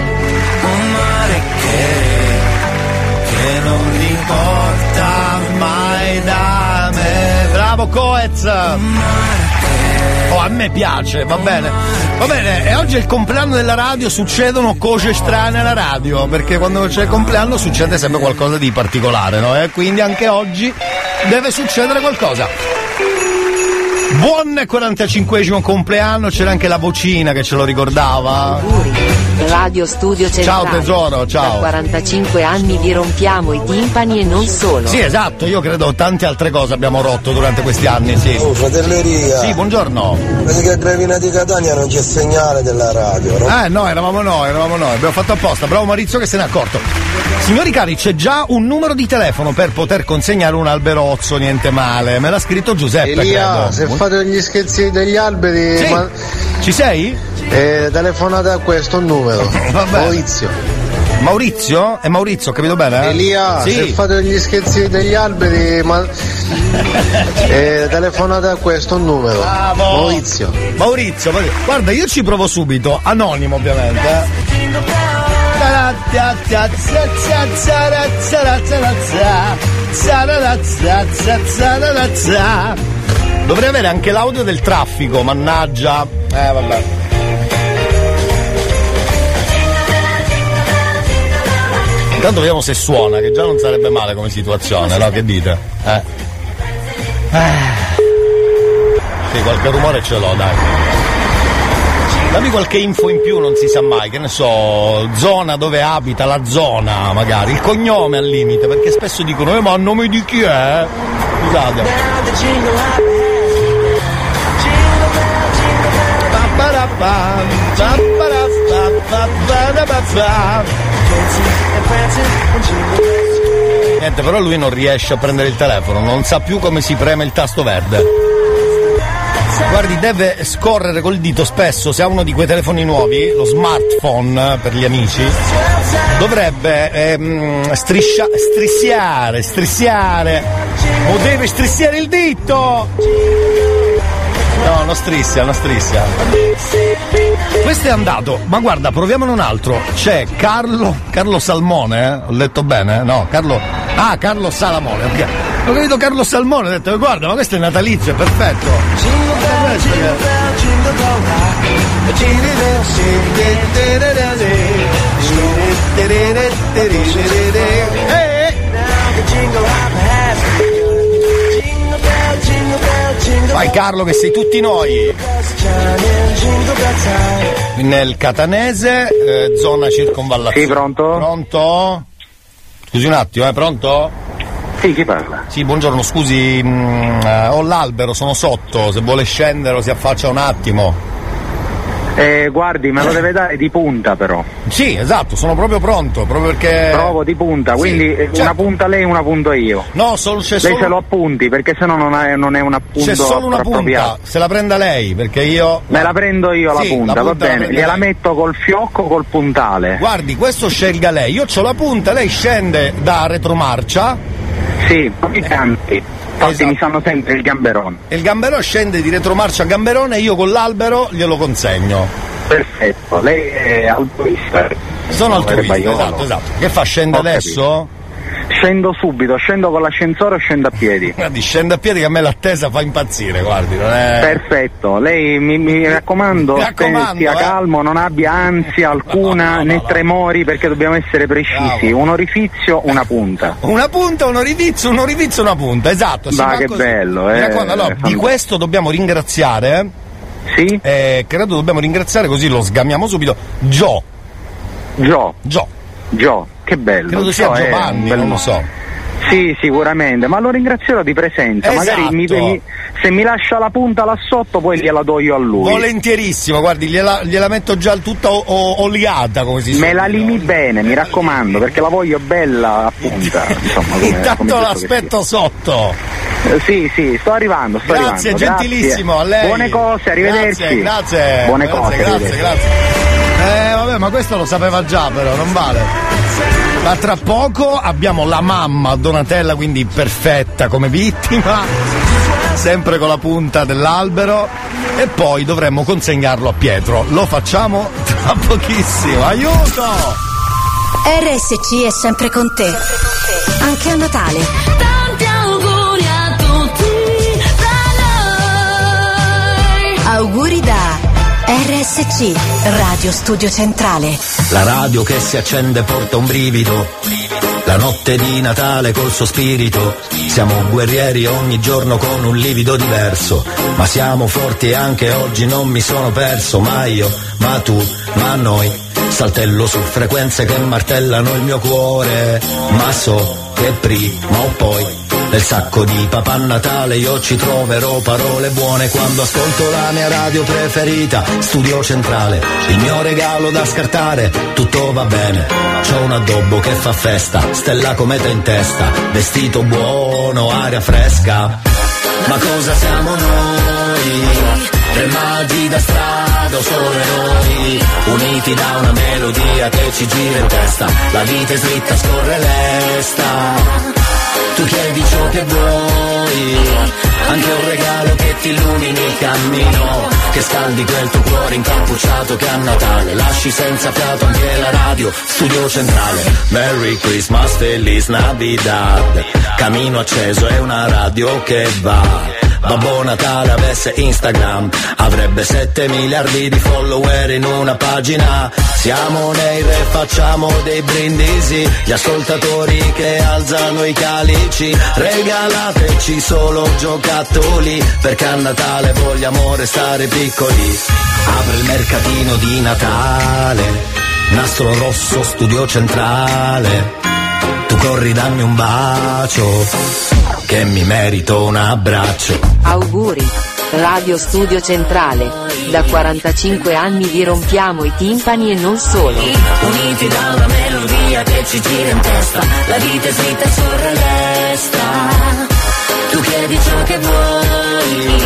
Speaker 19: un mare che,
Speaker 1: che non mi porta mai da me. Bravo Coez! Oh, a me piace, va bene. Va bene, e oggi è il compleanno della radio, succedono cose strane alla radio, perché quando c'è il compleanno succede sempre qualcosa di particolare, no? E quindi anche oggi deve succedere qualcosa. Buon 45 compleanno, c'era anche la vocina che ce lo ricordava.
Speaker 29: Radio Studio Centrale.
Speaker 1: Ciao tesoro, ciao.
Speaker 29: Da 45 anni vi rompiamo i timpani e non solo.
Speaker 1: Sì, esatto, io credo tante altre cose abbiamo rotto durante questi anni, sì.
Speaker 32: Oh, fratelleria.
Speaker 1: Sì, buongiorno.
Speaker 32: Vedi che a Gravina di Catania non c'è segnale della radio, no?
Speaker 1: Eh no, eravamo noi, eravamo noi, abbiamo fatto apposta. Bravo Maurizio che se n'è accorto. Signori cari, c'è già un numero di telefono per poter consegnare un alberozzo, niente male. Me l'ha scritto Giuseppe.
Speaker 32: Elia,
Speaker 1: credo.
Speaker 32: se fate gli scherzi degli alberi,
Speaker 1: Sì. Ci sei?
Speaker 32: Eh, telefonate a questo numero. Maurizio.
Speaker 1: Maurizio? È Maurizio, ho capito bene?
Speaker 32: Elia,
Speaker 1: sì.
Speaker 32: se fate gli scherzi degli alberi, ma... eh, telefonate a questo numero.
Speaker 1: Bravo.
Speaker 32: Maurizio.
Speaker 1: Maurizio, Maurizio. guarda, io ci provo subito, anonimo ovviamente. eh. Dovrei avere anche l'audio del traffico, mannaggia. Eh vabbè. Intanto vediamo se suona, che già non sarebbe male come situazione, no? Che dite? Eh. Sì, qualche rumore ce l'ho, dai. Dammi qualche info in più, non si sa mai, che ne so, zona dove abita, la zona magari, il cognome al limite, perché spesso dicono, eh ma a nome di chi è? Scusate. Niente, però lui non riesce a prendere il telefono, non sa più come si preme il tasto verde. Guardi, deve scorrere col dito spesso, se ha uno di quei telefoni nuovi, lo smartphone eh, per gli amici, dovrebbe ehm, striscia- strissiare, strissiare, o deve strissiare il dito! No, non strissia, non strissia. Questo è andato, ma guarda, proviamone un altro. C'è Carlo, Carlo Salmone, eh? ho letto bene? No, Carlo. Ah, Carlo Salamone, ok. Ho capito Carlo Salmone, ho detto, guarda, ma questo è natalizio, è perfetto. Questo che- Eh, Vai Carlo che sei tutti noi. Nel catanese, eh, zona circonvallazione.
Speaker 33: Sì, pronto?
Speaker 1: Pronto? Scusi un attimo, eh, pronto?
Speaker 33: Sì, chi parla?
Speaker 1: Sì, buongiorno, scusi, mm, eh, ho l'albero, sono sotto, se vuole scendere si affaccia un attimo.
Speaker 33: Eh, guardi, me lo deve dare di punta però.
Speaker 1: Sì, esatto, sono proprio pronto, proprio perché...
Speaker 33: Provo di punta, quindi eh,
Speaker 1: certo.
Speaker 33: una punta lei e una punta io.
Speaker 1: No, solo, c'è
Speaker 33: Lei
Speaker 1: solo...
Speaker 33: se lo appunti perché sennò non è, non è un appunto
Speaker 1: C'è solo una punta, se la prenda lei, perché io...
Speaker 33: Me la prendo io
Speaker 1: Sì,
Speaker 33: la punta,
Speaker 1: la
Speaker 33: va
Speaker 1: punta la
Speaker 33: bene. Gliela
Speaker 1: lei.
Speaker 33: metto col fiocco col puntale.
Speaker 1: Guardi, questo scelga lei, io ho la punta, lei scende da retromarcia
Speaker 33: Sì, i canti. Infatti
Speaker 1: Esatto.
Speaker 33: mi fanno sempre il gamberone.
Speaker 1: il gamberone scende di retromarcia a gamberone e io con l'albero glielo consegno.
Speaker 33: Perfetto, lei è altruista.
Speaker 1: Sono altruista, esatto, esatto. Che fa, scende
Speaker 33: Ho
Speaker 1: adesso?
Speaker 33: Scendo subito, scendo con l'ascensore o scendo a piedi.
Speaker 1: Guardi, scende a piedi che a me l'attesa fa impazzire, guardi, è...
Speaker 33: Perfetto, lei mi, mi raccomando,
Speaker 1: Mi raccomando,
Speaker 33: stia
Speaker 1: eh.
Speaker 33: calmo, non abbia ansia alcuna
Speaker 1: No, no,
Speaker 33: né
Speaker 1: no.
Speaker 33: tremori perché dobbiamo essere precisi.
Speaker 1: Bravo.
Speaker 33: Un orifizio, una punta.
Speaker 1: Una punta, un orifizio, un orifizio, una punta, esatto. fa
Speaker 33: che
Speaker 1: così.
Speaker 33: bello,
Speaker 1: Mi
Speaker 33: eh.
Speaker 1: raccomando, allora, di questo dobbiamo ringraziare,
Speaker 33: Sì?
Speaker 1: eh, credo dobbiamo ringraziare così lo sgamiamo subito, Gio.
Speaker 33: Gio,
Speaker 1: Gio.
Speaker 33: Gio, che bello.
Speaker 1: Credo sia
Speaker 33: Gio è un
Speaker 1: Giovanni, non lo so.
Speaker 33: Sì, sicuramente, ma lo ringrazierò di presenza. Magari mi-
Speaker 1: Esatto.
Speaker 33: mi- se mi lascia la punta là sotto, poi gliela do io a lui.
Speaker 1: Volentierissimo, guardi, gliela, gliela metto già tutta o- o- oliata come si
Speaker 33: Me la limi bene, mi raccomando, perché la voglio bella a punta. Insomma, come,
Speaker 1: Intanto
Speaker 33: come
Speaker 1: l'aspetto sotto.
Speaker 33: Eh, sì, sì, sto arrivando, sto
Speaker 1: Grazie,
Speaker 33: arrivando.
Speaker 1: gentilissimo a lei.
Speaker 33: Buone cose, arrivederci.
Speaker 1: Grazie, grazie.
Speaker 33: Buone
Speaker 1: grazie,
Speaker 33: cose.
Speaker 1: grazie, grazie. Eh, vabbè, ma questo lo sapeva già, però, non vale. Ma tra poco abbiamo la mamma Donatella, quindi perfetta come vittima, sempre con la punta dell'albero, e poi dovremmo consegnarlo a Pietro. Lo facciamo tra pochissimo. Aiuto!
Speaker 30: RSC è sempre con te. Anche a Natale.
Speaker 3: Tanti auguri a tutti da noi.
Speaker 30: Auguri da RSC, Radio Studio Centrale.
Speaker 5: La radio che si accende porta un brivido. La notte di Natale col suo spirito. Siamo guerrieri ogni giorno con un livido diverso. Ma siamo forti e anche oggi non mi sono perso. Ma io, ma tu, ma noi. Saltello su frequenze che martellano il mio cuore. Ma so che prima o poi nel sacco di Papà Natale io ci troverò parole buone quando ascolto la mia radio preferita, Studio Centrale. Il mio regalo da scartare, tutto va bene. C'ho un addobbo che fa festa, stella cometa in testa, vestito buono, aria fresca. Ma cosa siamo noi? Tre magi da strada o solo eroi? Uniti da una melodia che ci gira in testa. La vita è dritta, scorre lesta. Tu chiedi ciò che vuoi, anche un regalo che ti illumini il cammino, che scaldi quel tuo cuore incappucciato che a Natale lasci senza fiato anche la radio, studio centrale. Merry Christmas, Feliz Navidad, camino acceso è una radio che va. Babbo Natale avesse Instagram Avrebbe 7 miliardi di follower in una pagina Siamo nei re, facciamo dei brindisi Gli ascoltatori che alzano i calici Regalateci solo giocattoli Perché a Natale vogliamo restare piccoli Apre il mercatino di Natale Nastro rosso, studio centrale Tu corri, dammi un bacio che mi merito un abbraccio.
Speaker 29: Auguri. Radio Studio Centrale. Da 45 anni vi rompiamo i timpani e non solo.
Speaker 3: Uniti da melodia che ci gira in testa, la vita è scritta scorre lesta. Tu chiedi ciò che vuoi,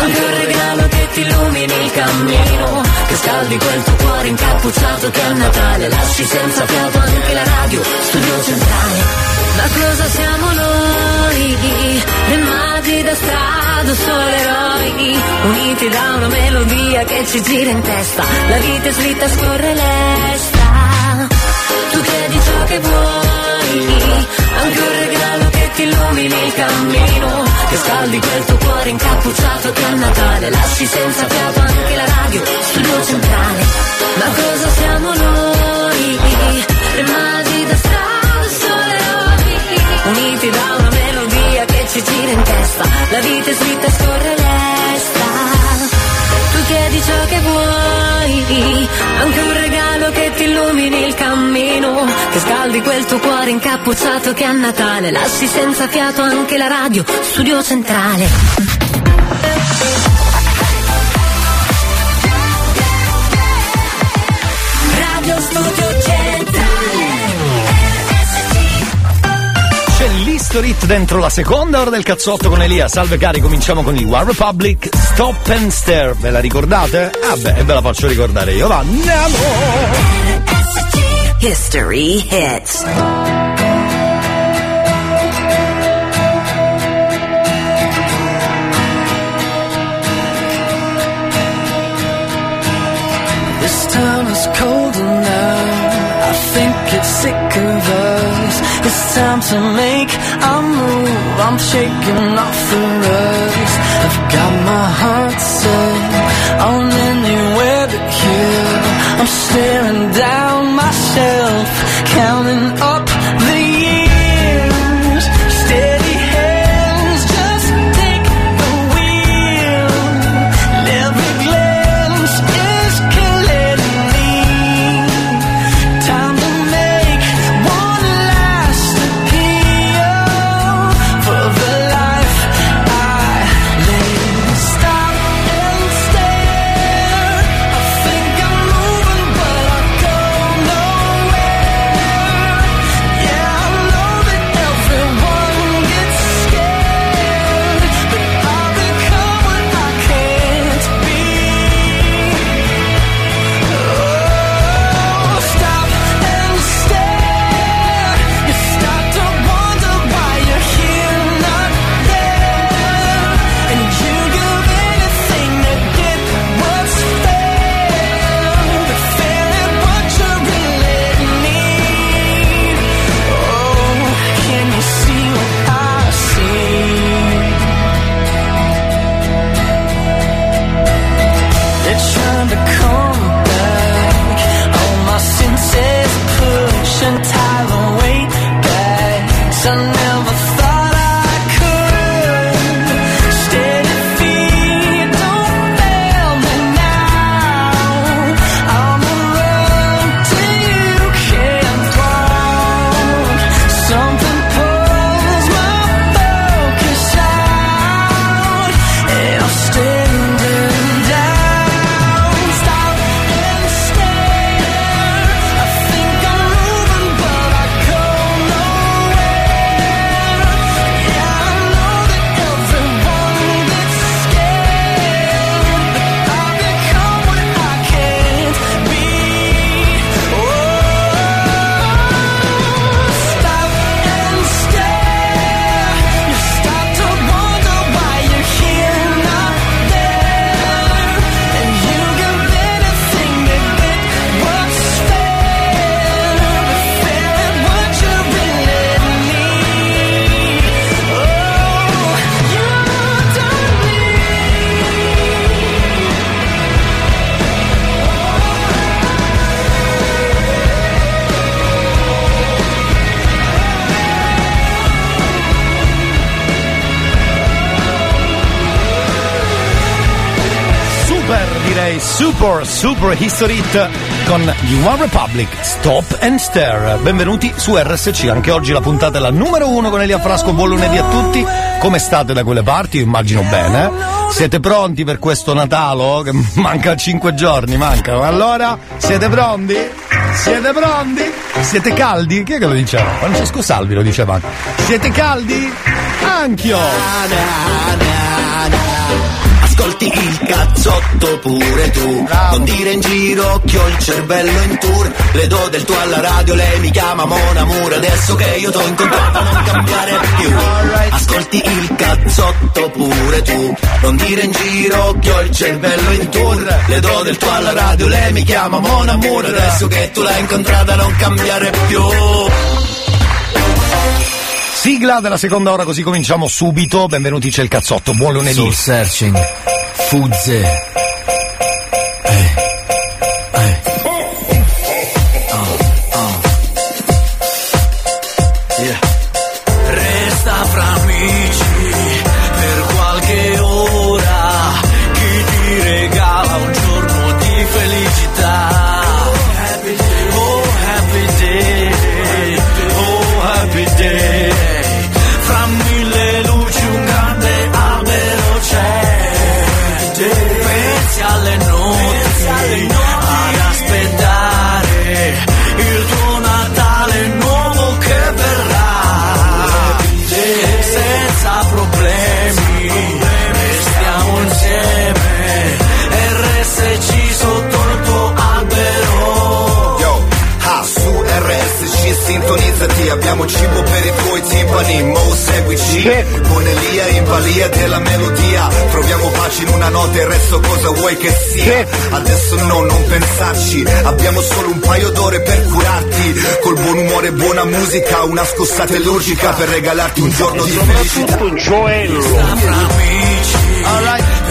Speaker 3: anche un regalo che ti illumini il cammino, che scaldi quel tuo cuore incappucciato che a Natale lasci senza fiato anche la radio, studio centrale. Ma cosa siamo noi? Le magi da strada, solo eroi, uniti da una melodia che ci gira in testa, la vita è scritta scorre lesta. Tu chiedi ciò che vuoi, anche un regalo che ti illumini il cammino, che scaldi quel tuo cuore incappucciato che a Natale lasci senza fiato anche la radio, studio centrale. Ma cosa siamo noi? Le magi da strada, solo eroi, uniti da una melodia che ci gira in testa, la vita è scritta scorre lesta. Chiedi ciò che vuoi, anche un regalo che ti illumini il cammino, che scaldi quel tuo cuore incappucciato che a Natale lasci senza fiato anche la radio, studio centrale. Radio Studio
Speaker 1: Hit dentro la seconda ora del cazzotto con Elia. Salve cari, cominciamo con il One Republic Stop and Stare. Ve la ricordate? Ah beh, ve la faccio ricordare io. Andiamo!
Speaker 30: History Hits.
Speaker 3: Time to make a move. I'm shaking off the rust. I've got my heart set on anywhere but here. I'm staring down myself, counting
Speaker 1: super, history hit con gli One Republic, Stop and Stare. Benvenuti su RSC, anche oggi la puntata è la numero uno con Elia Frasco, buon lunedì a tutti. Come state da quelle parti? Io immagino bene. Siete pronti per questo Natale? Che manca cinque giorni, mancano. Allora, siete pronti? Siete pronti? Siete caldi? Chi è che lo diceva? Francesco Salvi lo diceva. Siete caldi? Anch'io!
Speaker 5: Ascolti il cazzotto pure tu Non dire in giro che ho il cervello in tour Le do del tuo alla radio, lei mi chiama Mona Mura Adesso che io t'ho incontrato non cambiare più Ascolti il cazzotto pure tu Non dire in giro che ho il cervello in tour Le do del tuo alla radio, lei mi chiama Mona Mura Adesso che tu l'hai incontrata non cambiare più
Speaker 1: Sigla della seconda ora, così cominciamo subito. Benvenuti, c'è il cazzotto. Buon lunedì.
Speaker 34: Soul searching.
Speaker 15: Fudze. Paio d'ore per curarti. Col buon umore e buona musica Una scossata illogica Per regalarti un giorno di felicità.
Speaker 26: Fra amici. Per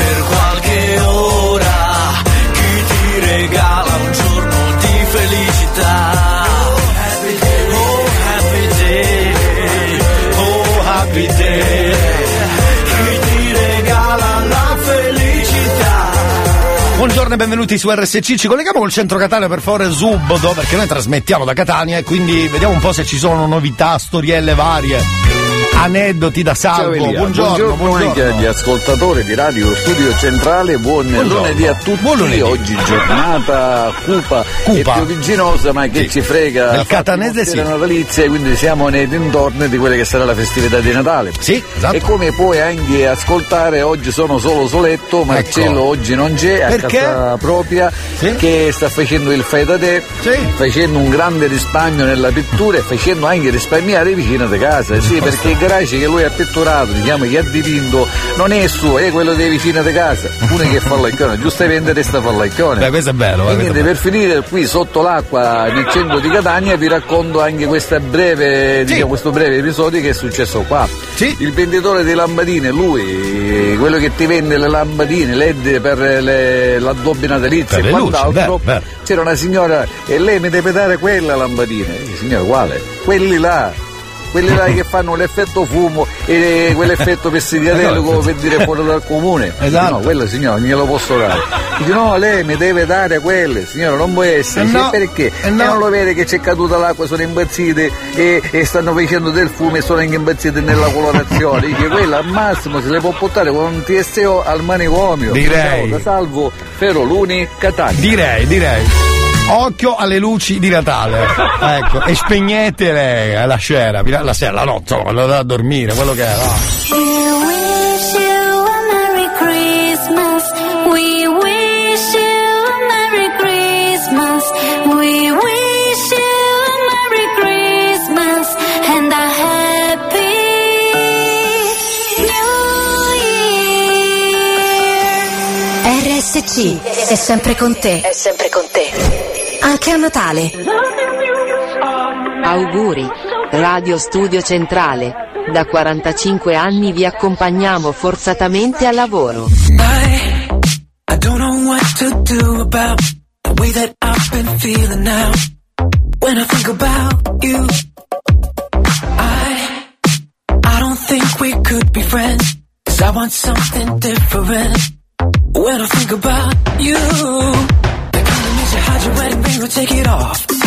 Speaker 1: Buongiorno e benvenuti su RSC. Ci colleghiamo col centro Catania per favore Subdo, perché noi trasmettiamo da Catania e quindi vediamo un po' se ci sono novità, storielle varie. Aneddoti da salvo.
Speaker 35: Elia,
Speaker 1: buongiorno, buongiorno.
Speaker 35: anche agli ascoltatori di Radio Studio Centrale, buon
Speaker 1: Buongiorno.
Speaker 35: lunedì a tutti.
Speaker 1: Buon lunedì.
Speaker 35: Oggi giornata cupa,
Speaker 1: Cupa.
Speaker 35: e pioviginosa, ma che
Speaker 1: Sì.
Speaker 35: ci frega. Fa
Speaker 1: catanese sì.
Speaker 35: natalizia, quindi siamo nei dintorni di quella che sarà la festività di Natale.
Speaker 1: Sì, esatto.
Speaker 35: E come puoi anche ascoltare, oggi sono solo soletto, Marcello
Speaker 1: Ecco.
Speaker 35: oggi non c'è, a
Speaker 1: Perché?
Speaker 35: Casa propria,
Speaker 1: Sì.
Speaker 35: che sta facendo il fai da te,
Speaker 1: Sì.
Speaker 35: facendo un grande risparmio nella pittura e facendo anche risparmiare i vicini di casa. Sì, perché il garage che lui ha pitturato, diciamo che ha dipinto, non è suo, è quello dei vicini di casa. Uno che fa l'aicone, giustamente resta fa l'aicone.
Speaker 1: Beh, questo è bello. eh,
Speaker 35: E
Speaker 1: bello.
Speaker 35: per finire qui sotto l'acqua nel centro di Catania vi racconto anche questa breve, diciamo, questo breve episodio che è successo qua.
Speaker 1: Sì.
Speaker 35: Il venditore di lampadine, lui, quello che ti vende le lampadine, LED per le, l'addobbio natalizio
Speaker 1: Per
Speaker 35: e
Speaker 1: luci,
Speaker 35: quant'altro,
Speaker 1: vero, vero.
Speaker 35: c'era una signora e lei mi deve dare quella lampadina. Signora, quale? Quelli là. Quelli là che fanno l'effetto fumo e quell'effetto pessicatello per dire fuori dal comune.
Speaker 1: Esatto.
Speaker 35: No, quello signora glielo posso dare. Dice no, lei mi deve dare quelle, signora, non può essere.
Speaker 1: Eh no,
Speaker 35: perché?
Speaker 1: eh no.
Speaker 35: E non lo vede che c'è caduta l'acqua, sono impazzite e, e stanno facendo del fumo e sono anche impazzite nella colorazione. Dice quella al massimo se le può portare con un TSO al manicomio.
Speaker 1: Direi.
Speaker 35: Salvo Feroluni Catania.
Speaker 1: Direi, direi. Occhio alle luci di Natale. Ecco, e spegnetele la sera, la sera, la notte, quando andate a dormire, quello che è. va.
Speaker 3: We wish you a Merry Christmas. We wish you a Merry Christmas. We wish you a Merry Christmas and a Happy New Year.
Speaker 30: RSC è sempre con te. È sempre con te. Anche a Natale.
Speaker 29: Auguri. Radio Studio Centrale. Da 45 anni vi accompagniamo forzatamente al lavoro.
Speaker 26: I, I don't know what to do about the way that I've been feeling now. When I think about you, I, I don't think we could be friends. Cause I want something different. When I think about you, hide your wedding ring or take it off.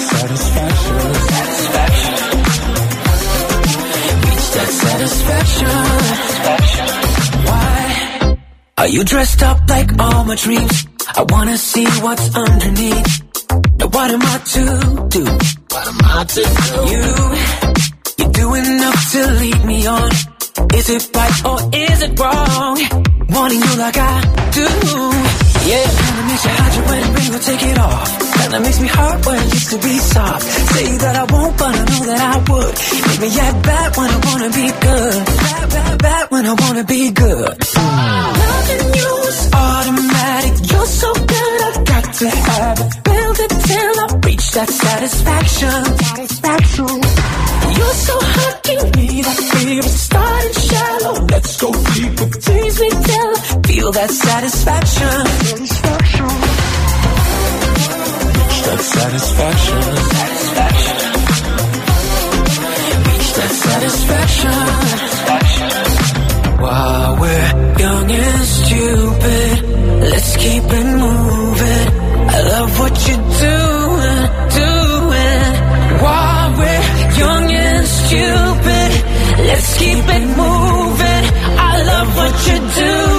Speaker 26: satisfaction. Satisfaction. Reach that satisfaction. Why? Are you dressed up like all my dreams? I wanna see what's underneath. Now what am I to do? What am I to do? You, you do enough to lead me on. Is it right or is it wrong? Wanting you like I do. Yeah, kinda makes you hide your wedding ring or take it off. Kinda makes me hurt where it used to be soft. Say that I won't, but I know that I would. Make me act bad when I wanna be good. Bad, bad, bad when I wanna be good. Loving you is automatic. You're so good, I've got to have it. Build it till I reach that satisfaction. Satisfaction. You're so hot, give me that fever. Starting shallow, let's go deeper. Tease me till feel that satisfaction. Satisfaction. Reach that satisfaction. Satisfaction. Reach that satisfaction. While we're young and stupid, let's keep it moving. I love what you're doing, doing. While we're young and stupid, let's keep it moving. I love what you're doing,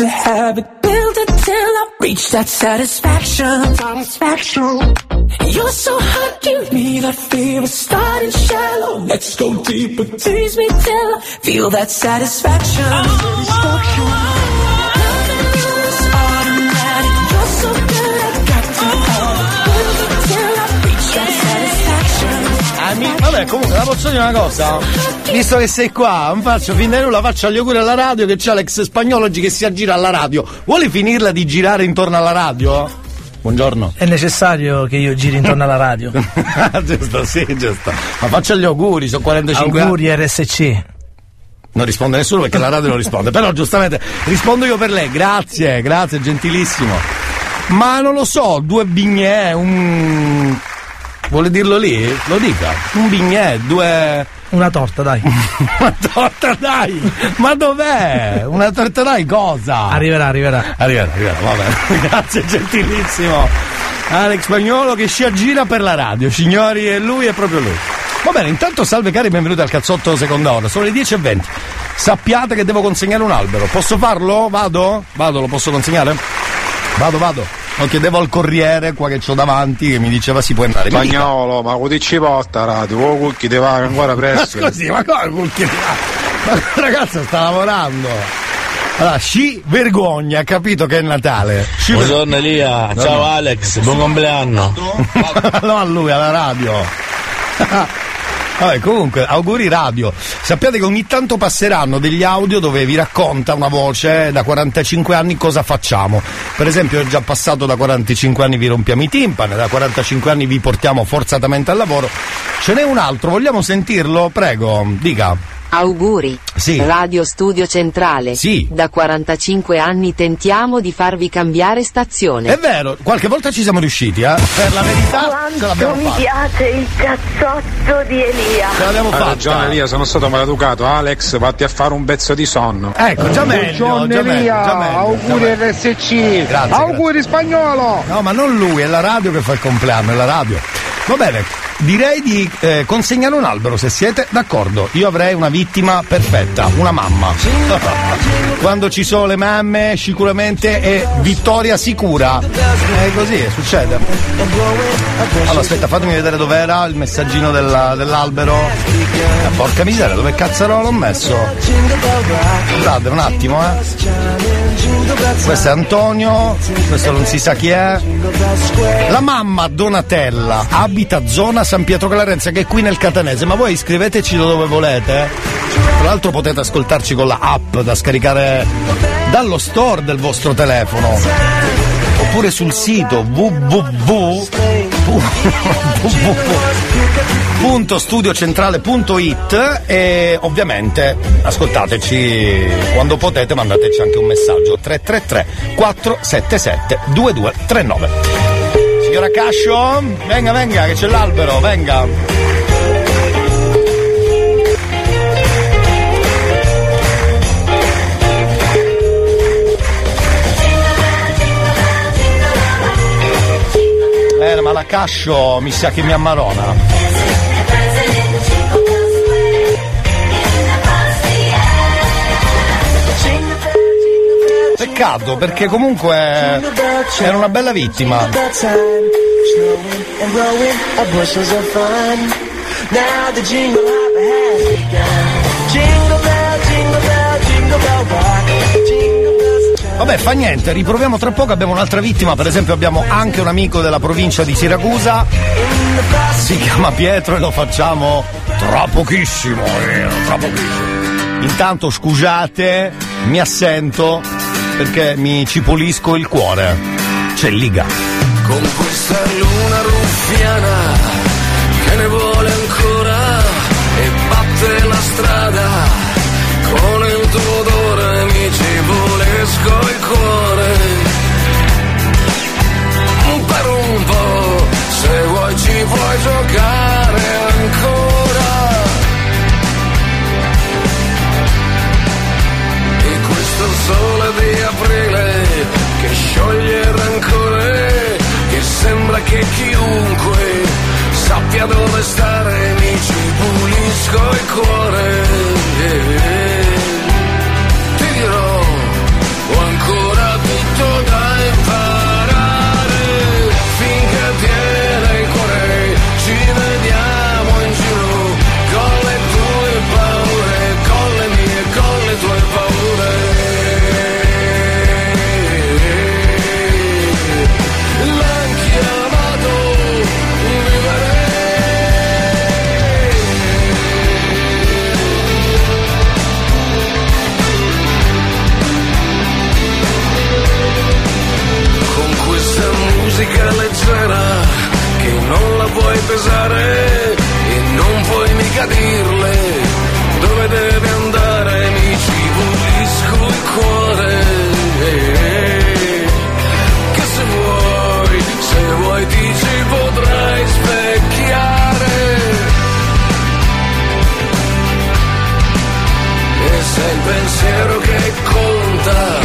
Speaker 26: I got to have it. Build it till I reach that satisfaction. Satisfaction. You're so hot, give me that fever. Starting shallow, let's go deeper. Tease me till I feel that satisfaction. Satisfaction. Loving you is automatic. You're so
Speaker 1: Ami- Vabbè, comunque la posso dire una cosa? Visto che sei qua, non faccio finta di nulla, faccio gli auguri alla radio che c'è Alex Spagnolo oggi che si aggira alla radio. Vuole finirla di girare intorno alla radio? Buongiorno.
Speaker 36: È necessario che io giri intorno alla radio.
Speaker 1: giusto, sì, giusto. Ma faccia gli auguri, sono 45
Speaker 36: Auguri
Speaker 1: anni.
Speaker 36: RSC.
Speaker 1: Non risponde nessuno perché la radio non risponde. Però giustamente rispondo io per lei. Grazie, grazie, gentilissimo. Ma non lo so, due bignè, un. Vuole dirlo lì? Lo dica. Un bignè, due.
Speaker 36: Una torta, dai.
Speaker 1: Una torta dai! Ma dov'è? Una torta dai cosa?
Speaker 36: Arriverà, arriverà.
Speaker 1: Arriverà, arriverà, va bene. Grazie, gentilissimo. Alex Spagnolo che si aggira per la radio, signori, e lui è proprio lui. Va bene, intanto salve cari, benvenuti al cazzotto seconda ora, sono le 10.20. Sappiate che devo consegnare un albero, posso farlo? Vado? Vado, lo posso consegnare? Vado, vado. Lo chiedevo al corriere qua che ho davanti che mi diceva si può andare.
Speaker 37: Spagnolo, ma come ci porta radio? Oh, Cucchi ti va ancora
Speaker 1: Ma
Speaker 37: presto.
Speaker 1: scusi, ma come Cucchi? Ma ragazzo sta lavorando. Allora, sci vergogna, ha capito che è Natale. Sci
Speaker 22: Buongiorno Elia,
Speaker 1: No,
Speaker 22: ciao
Speaker 1: no.
Speaker 22: Alex, buon compleanno.
Speaker 1: no a lui, alla radio. Vabbè, comunque, auguri radio. Sappiate che ogni tanto passeranno degli audio dove vi racconta una voce eh, da 45 anni cosa facciamo. Per esempio, è già passato da 45 anni vi rompiamo i timpani, da 45 anni vi portiamo forzatamente al lavoro. Ce n'è un altro, vogliamo sentirlo? Prego, dica.
Speaker 29: Auguri.
Speaker 1: Sì.
Speaker 29: Radio Studio Centrale.
Speaker 1: Sì.
Speaker 29: Da 45 anni tentiamo di farvi cambiare stazione.
Speaker 1: È vero, qualche volta ci siamo riusciti, eh? Per la verità,
Speaker 27: Quanto
Speaker 1: l'abbiamo
Speaker 27: mi
Speaker 1: fatta.
Speaker 27: piace il cazzotto di Elia.
Speaker 1: Ce l'abbiamo fatta.
Speaker 37: ragione Elia, sono stato maleducato. Alex, vatti a fare un pezzo di sonno.
Speaker 1: Ecco, già meglio,
Speaker 37: Buongiorno,
Speaker 1: già meglio,
Speaker 37: Elia,
Speaker 1: già meglio,
Speaker 37: auguri
Speaker 1: già
Speaker 37: RSC.
Speaker 1: Grazie,
Speaker 37: auguri spagnolo.
Speaker 1: No, ma non lui, è la radio che fa il compleanno, è la radio. Va bene, direi di eh, consegnare un albero se siete d'accordo. Io avrei una vittima perfetta, una mamma. Quando ci sono le mamme, sicuramente è vittoria sicura. È così, succede. Allora, aspetta, fatemi vedere dov'era il messaggino della- dell'albero. Eh, porca miseria, dove cazzarola l'ho messo? Scusate un attimo, eh. Questo è Antonio, questo non si sa chi è. La mamma Donatella abita zona San Pietro Clarenza che è qui nel Catanese, ma voi iscriveteci da dove volete. eh. Tra l'altro potete ascoltarci con la app da scaricare dallo store del vostro telefono. Oppure sul sito www www.studiocentrale.it e ovviamente ascoltateci quando potete, mandateci anche un messaggio 333 477 2239. Signora Cascio, venga, venga, che c'è l'albero, venga. Ma la Cascio mi sa che mi ammarona. Peccato perché comunque era una bella vittima. Vabbè, fa niente, riproviamo tra poco, abbiamo un'altra vittima, per esempio abbiamo anche un amico della provincia di Siracusa, si chiama Pietro e lo facciamo tra pochissimo, eh, tra pochissimo. Intanto scusate, mi assento perché mi cipolisco il cuore. C'è liga.
Speaker 31: Con questa luna ruffiana che ne vuole ancora e batte la strada con il tuo odore mi cipolisco il cuore per un po' se vuoi ci puoi giocare che scioglie il rancore che sembra che chiunque sappia dove stare mi ci pulisco il cuore pesare e non puoi mica dirle dove deve andare mi ci pulisco il cuore. Che se vuoi se vuoi ti ci potrai specchiare. E sei il pensiero che conta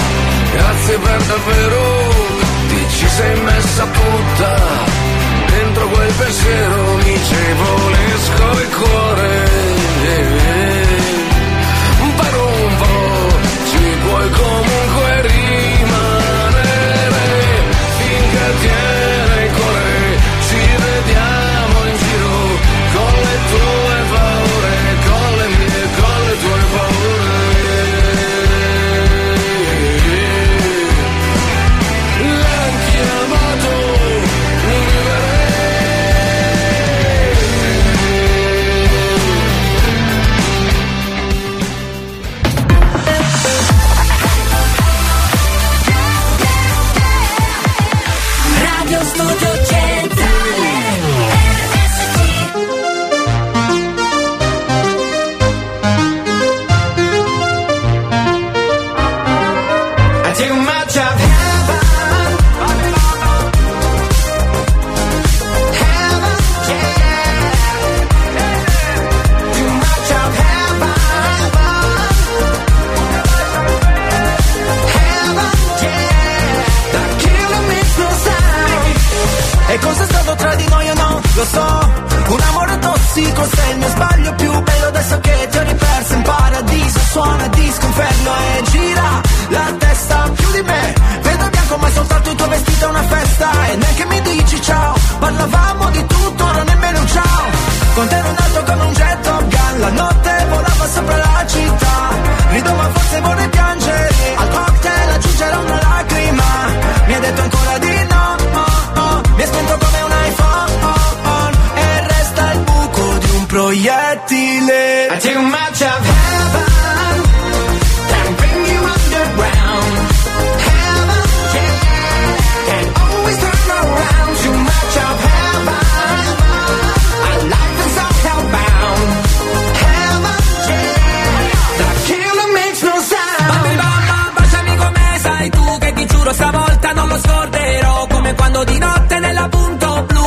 Speaker 31: grazie per davvero ti ci sei messa tutta dentro quel pensiero mi ci volesco il cuore. Per un po' ci puoi comunque rimanere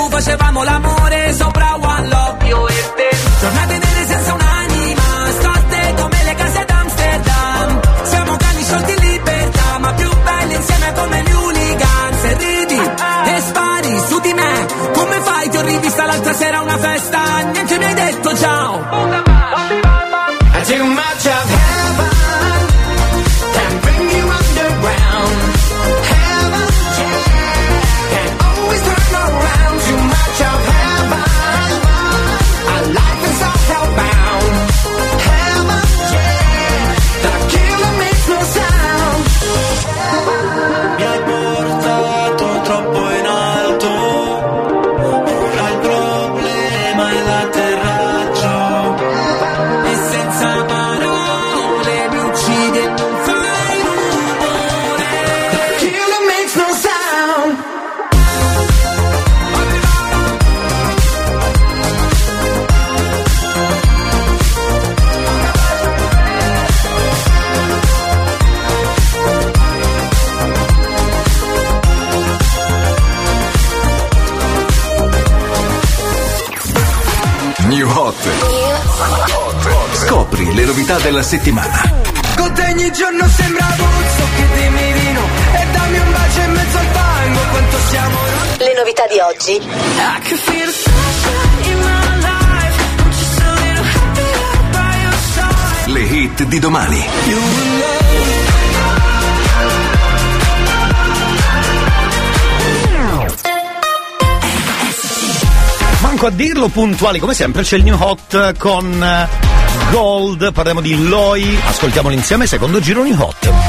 Speaker 19: seduto, llevamos el amor sopra one love.
Speaker 38: La settimana.
Speaker 19: Con te ogni giorno sembra Buzzo che dimmi vino e dammi un bacio in mezzo al fango quanto siamo
Speaker 39: Le novità di oggi.
Speaker 38: Le hit di domani.
Speaker 24: Manco a dirlo puntuali come sempre c'è il new hot con eh, Gold, parliamo di Loi, ascoltiamolo insieme, secondo giro Hot.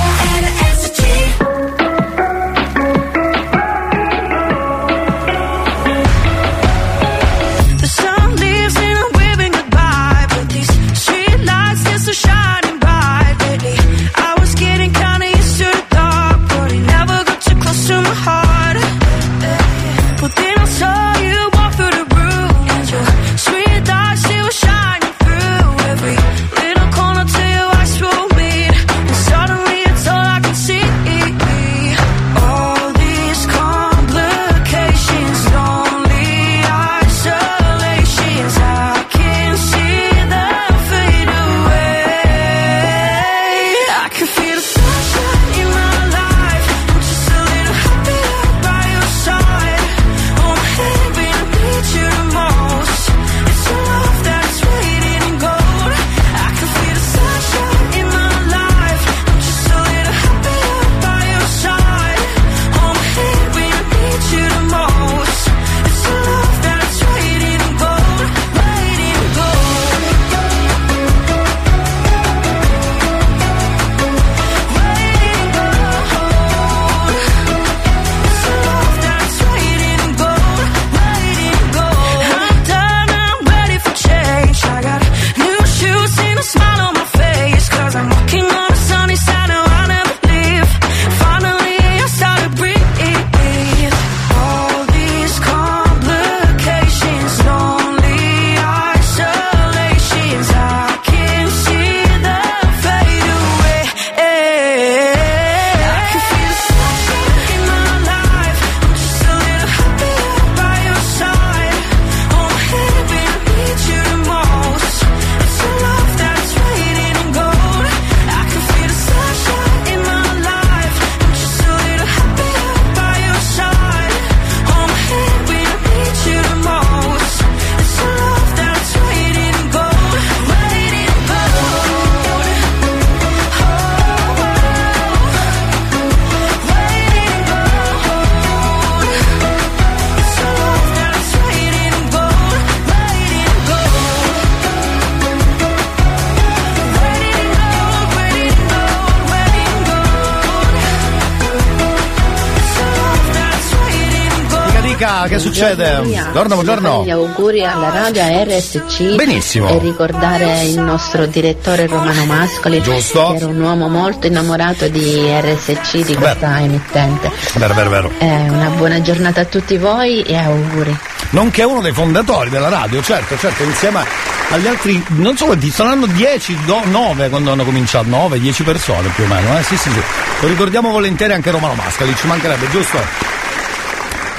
Speaker 1: Monica, che succede? Buongiorno, buongiorno.
Speaker 40: Gli auguri alla radio RSC.
Speaker 1: Benissimo.
Speaker 40: E ricordare il nostro direttore Romano Mascoli.
Speaker 1: Giusto.
Speaker 40: Che era un uomo molto innamorato di RSC, di questa emittente.
Speaker 1: Vero, vero, vero.
Speaker 40: Eh, una buona giornata a tutti voi e auguri.
Speaker 1: Nonché uno dei fondatori della radio, certo, certo, insieme agli altri, non so quanti, saranno 10, 9 quando hanno cominciato, 9, 10 persone più o meno, eh? Sì, sì, sì. Lo ricordiamo volentieri anche Romano Mascali, ci mancherebbe, giusto?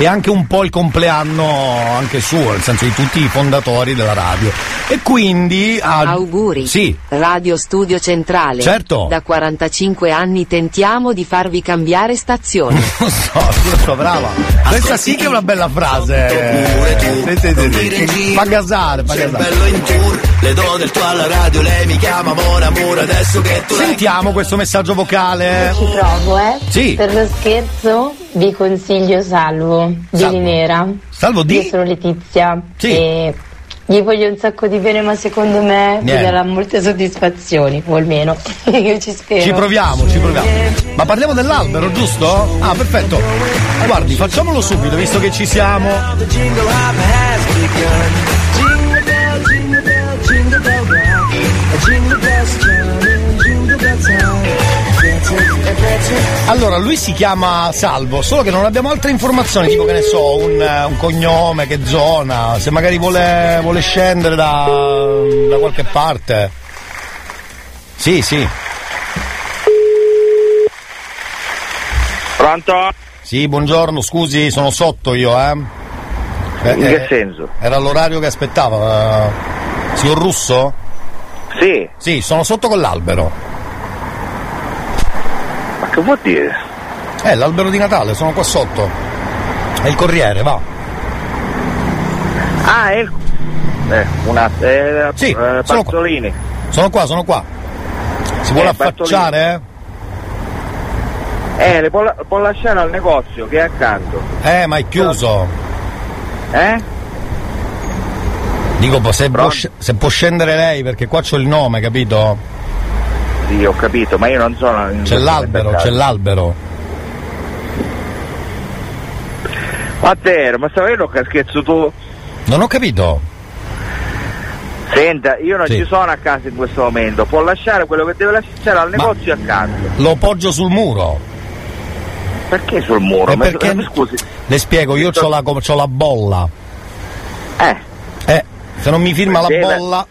Speaker 1: E anche un po' il compleanno anche suo, nel senso di tutti i fondatori della radio. E quindi... ah,
Speaker 29: Auguri.
Speaker 1: Sì.
Speaker 29: Radio Studio Centrale.
Speaker 1: Certo.
Speaker 29: Da 45 anni tentiamo di farvi cambiare stazione.
Speaker 1: Lo so, lo so, brava. Questa sì che è una bella frase. Fa gasare, fa gasare.
Speaker 5: Le do del tuo alla radio Lei mi chiama amore amore Adesso che tu
Speaker 1: Sentiamo questo messaggio vocale.
Speaker 41: Ci provo, eh?
Speaker 1: Sì.
Speaker 41: Per lo scherzo vi consiglio Salvo di
Speaker 1: Salvo.
Speaker 41: Linera.
Speaker 1: Salvo di?
Speaker 41: Io sono Letizia.
Speaker 1: Sì.
Speaker 41: E gli voglio un sacco di bene, ma secondo me
Speaker 1: Niente.
Speaker 41: darà molte soddisfazioni, o almeno io ci spero.
Speaker 1: Ci proviamo, ci proviamo. Ma parliamo dell'albero, giusto? Ah, perfetto. Guardi, facciamolo subito, visto che ci siamo. Allora, lui si chiama Salvo, solo che non abbiamo altre informazioni, tipo che ne so, un, un cognome, che zona, se magari vuole, vuole scendere da, da qualche parte. Sì, sì.
Speaker 42: Pronto?
Speaker 1: Sì, buongiorno, scusi, sono sotto io, eh. Eh,
Speaker 42: In che
Speaker 1: eh,
Speaker 42: senso?
Speaker 1: Era l'orario che aspettava. eh. Signor Russo?
Speaker 42: Sì.
Speaker 1: Sì, sono sotto con l'albero.
Speaker 42: Ma che vuol dire?
Speaker 1: Eh, l'albero di Natale, sono qua sotto. È il corriere, va.
Speaker 42: Ah, è il... Eh, una... Eh,
Speaker 1: Sì,
Speaker 42: eh,
Speaker 1: sono qua. Sono qua, sono qua. Si vuole
Speaker 42: Eh,
Speaker 1: affacciare,
Speaker 42: Eh, le può, può lasciare al negozio che è accanto.
Speaker 1: eh? Eh, ma è chiuso.
Speaker 42: Eh?
Speaker 1: Dico, se può, se può scendere lei, perché qua c'ho il nome, capito?
Speaker 42: Sì, ho capito, ma io non sono...
Speaker 1: C'è l'albero, c'è l'albero.
Speaker 42: Ma te, ma stai vedendo che scherzo tu?
Speaker 1: Non ho capito.
Speaker 42: Senta, io non
Speaker 1: Sì.
Speaker 42: ci sono a casa in questo momento, può lasciare quello che deve lasciare al negozio accanto.
Speaker 1: Lo poggio sul muro.
Speaker 42: Perché sul muro?
Speaker 1: Eh,
Speaker 42: Ma-
Speaker 1: perché-
Speaker 42: ma scusi.
Speaker 1: Le spiego, io c'ho la, la bolla.
Speaker 42: Eh.
Speaker 1: Eh, se non mi firma la bolla.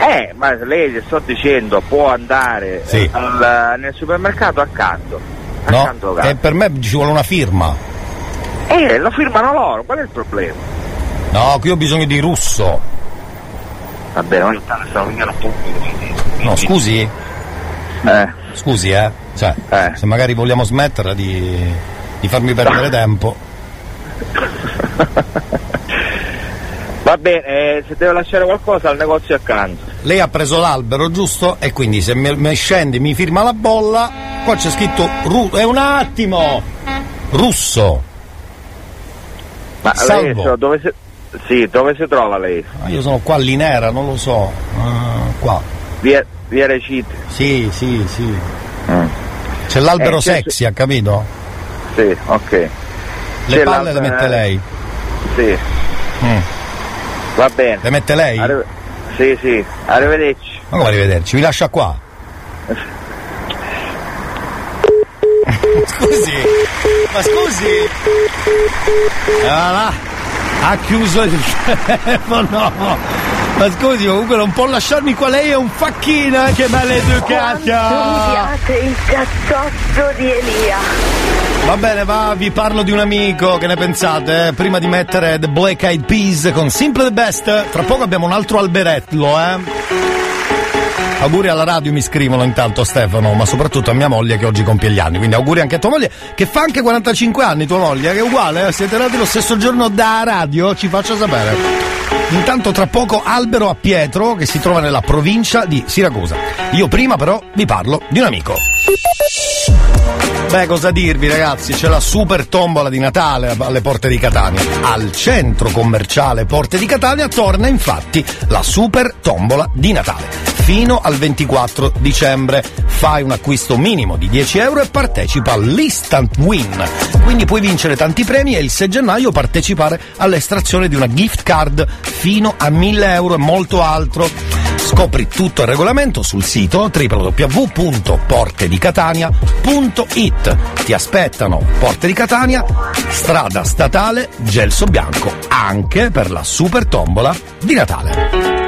Speaker 42: Eh, ma lei le sto dicendo può andare
Speaker 1: Sì.
Speaker 42: eh, al- nel supermercato accanto.
Speaker 1: No,
Speaker 42: Accanto casa.
Speaker 1: e per me ci vuole una firma.
Speaker 42: Eh, lo firmano loro, qual è il problema?
Speaker 1: No, qui ho bisogno di russo.
Speaker 42: Vabbè, ogni tanto stavo venendo pubblico.
Speaker 1: No, scusi?
Speaker 42: Eh.
Speaker 1: Scusi, eh. Cioè, se magari vogliamo smetterla di, di farmi perdere tempo.
Speaker 42: Va bene, eh, se deve lasciare qualcosa al negozio accanto.
Speaker 1: Lei ha preso l'albero, giusto? E quindi se mi, mi scende mi firma la bolla, qua c'è scritto ru- è un attimo! Russo.
Speaker 42: Ma lei
Speaker 1: Salvo.
Speaker 42: so, dove si... Sì, dove si trova lei?
Speaker 1: Ah, io sono qua a Linera, non lo so. Ah, qua.
Speaker 42: Via, via Recite.
Speaker 1: Sì, sì, sì. C'è l'albero
Speaker 42: Eh, c'è-
Speaker 1: sexy, ha capito?
Speaker 42: Sì, ok.
Speaker 1: Le
Speaker 42: C'è
Speaker 1: palle le mette lei.
Speaker 42: Sì,
Speaker 1: Mm.
Speaker 42: va bene.
Speaker 1: Le mette lei?
Speaker 42: Arrive- Sì, sì, arrivederci.
Speaker 1: Ma come arrivederci? Vi lascia qua. scusi, ma scusi. Ah, là. Ha chiuso il telefono. Ma scusi, comunque non può lasciarmi qua, lei è un facchino, che
Speaker 27: Quanto mi
Speaker 1: maleducata.
Speaker 27: piace il cazzotto di Elia.
Speaker 1: Va bene, va, vi parlo di un amico, che ne pensate? eh? Prima di mettere The Black Eyed Peas con Simple the Best, tra poco abbiamo un altro alberetto, eh? Auguri alla radio mi scrivono intanto Stefano, ma soprattutto a mia moglie che oggi compie gli anni, quindi auguri anche a tua moglie, che fa anche 45 anni tua moglie, che è uguale, eh? siete nati lo stesso giorno da radio, ci faccia sapere. Intanto tra poco Albero a Pietro che si trova nella provincia di Siracusa. Io prima però vi parlo di un amico. Beh, cosa dirvi ragazzi? C'è la super tombola di Natale alle porte di Catania. Al centro commerciale Porte di Catania torna infatti la super tombola di Natale. fino al 24 dicembre. Fai un acquisto minimo di 10 euro e partecipa all'Instant Win. Quindi puoi vincere tanti premi e il 6 gennaio partecipare all'estrazione di una gift card fino a 1000 euro e molto altro. Scopri tutto il regolamento sul sito www.portedicatania.it. Ti aspettano Porte di Catania, strada statale Gelso Bianco, anche per la super tombola di Natale.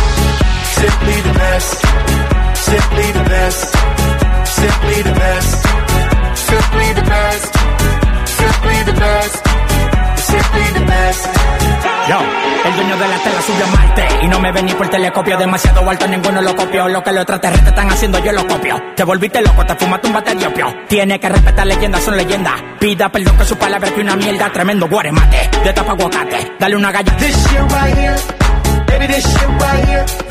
Speaker 19: simply the best, simply the best, simply the best, simply the best, simply the best, simply the best.
Speaker 43: Yo, el dueño de la tela subió a Marte Y no me vení por telescopio. Demasiado alto, ninguno lo copió. Lo que los extraterrestres están haciendo, yo lo copio. Te volviste loco, te fumaste un bate de opio. Tiene que respetar leyendas, son leyendas. Pida perdón que su palabra que una mierda. Tremendo guaremate, de tapa aguacate. Dale una galla.
Speaker 19: This shit right here, baby, this shit right here.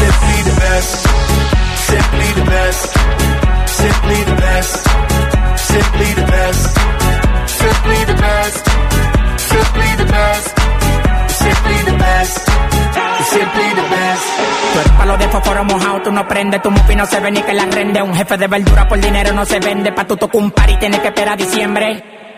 Speaker 19: Simply the best, simply the best, simply the best, simply the best, simply the best, simply the best, simply the best, simply the best.
Speaker 43: Tú de fósforo mojado, tú no prendes, tu mufi no se ve ni que la rende. Un jefe de verdura por dinero no se vende, pa' tu tocar un par y tienes que esperar diciembre.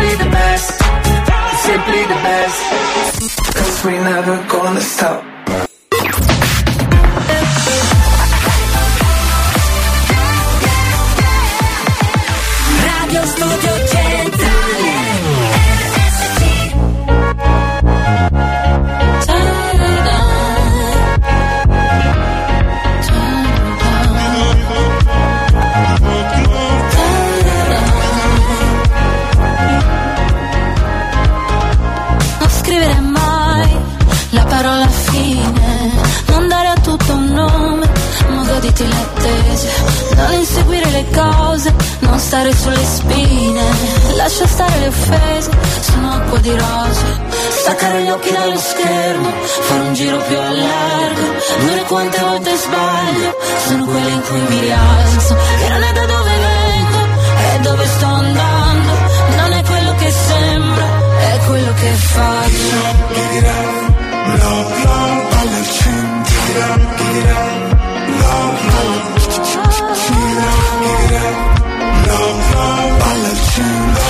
Speaker 19: simply the best. Simply the best.
Speaker 44: Cause we never gonna stop.
Speaker 24: Radio Studio
Speaker 45: cose, non stare sulle spine, lascia stare le offese, sono acqua di rose, staccare gli occhi dallo schermo, fare un
Speaker 24: più a Non è quante volte sbaglio Sono quelle in cui mi rialzo. Che non è da dove vengo È dove sto andando. Non è quello che sembra È quello che faccio.
Speaker 26: Love, love, al centro palla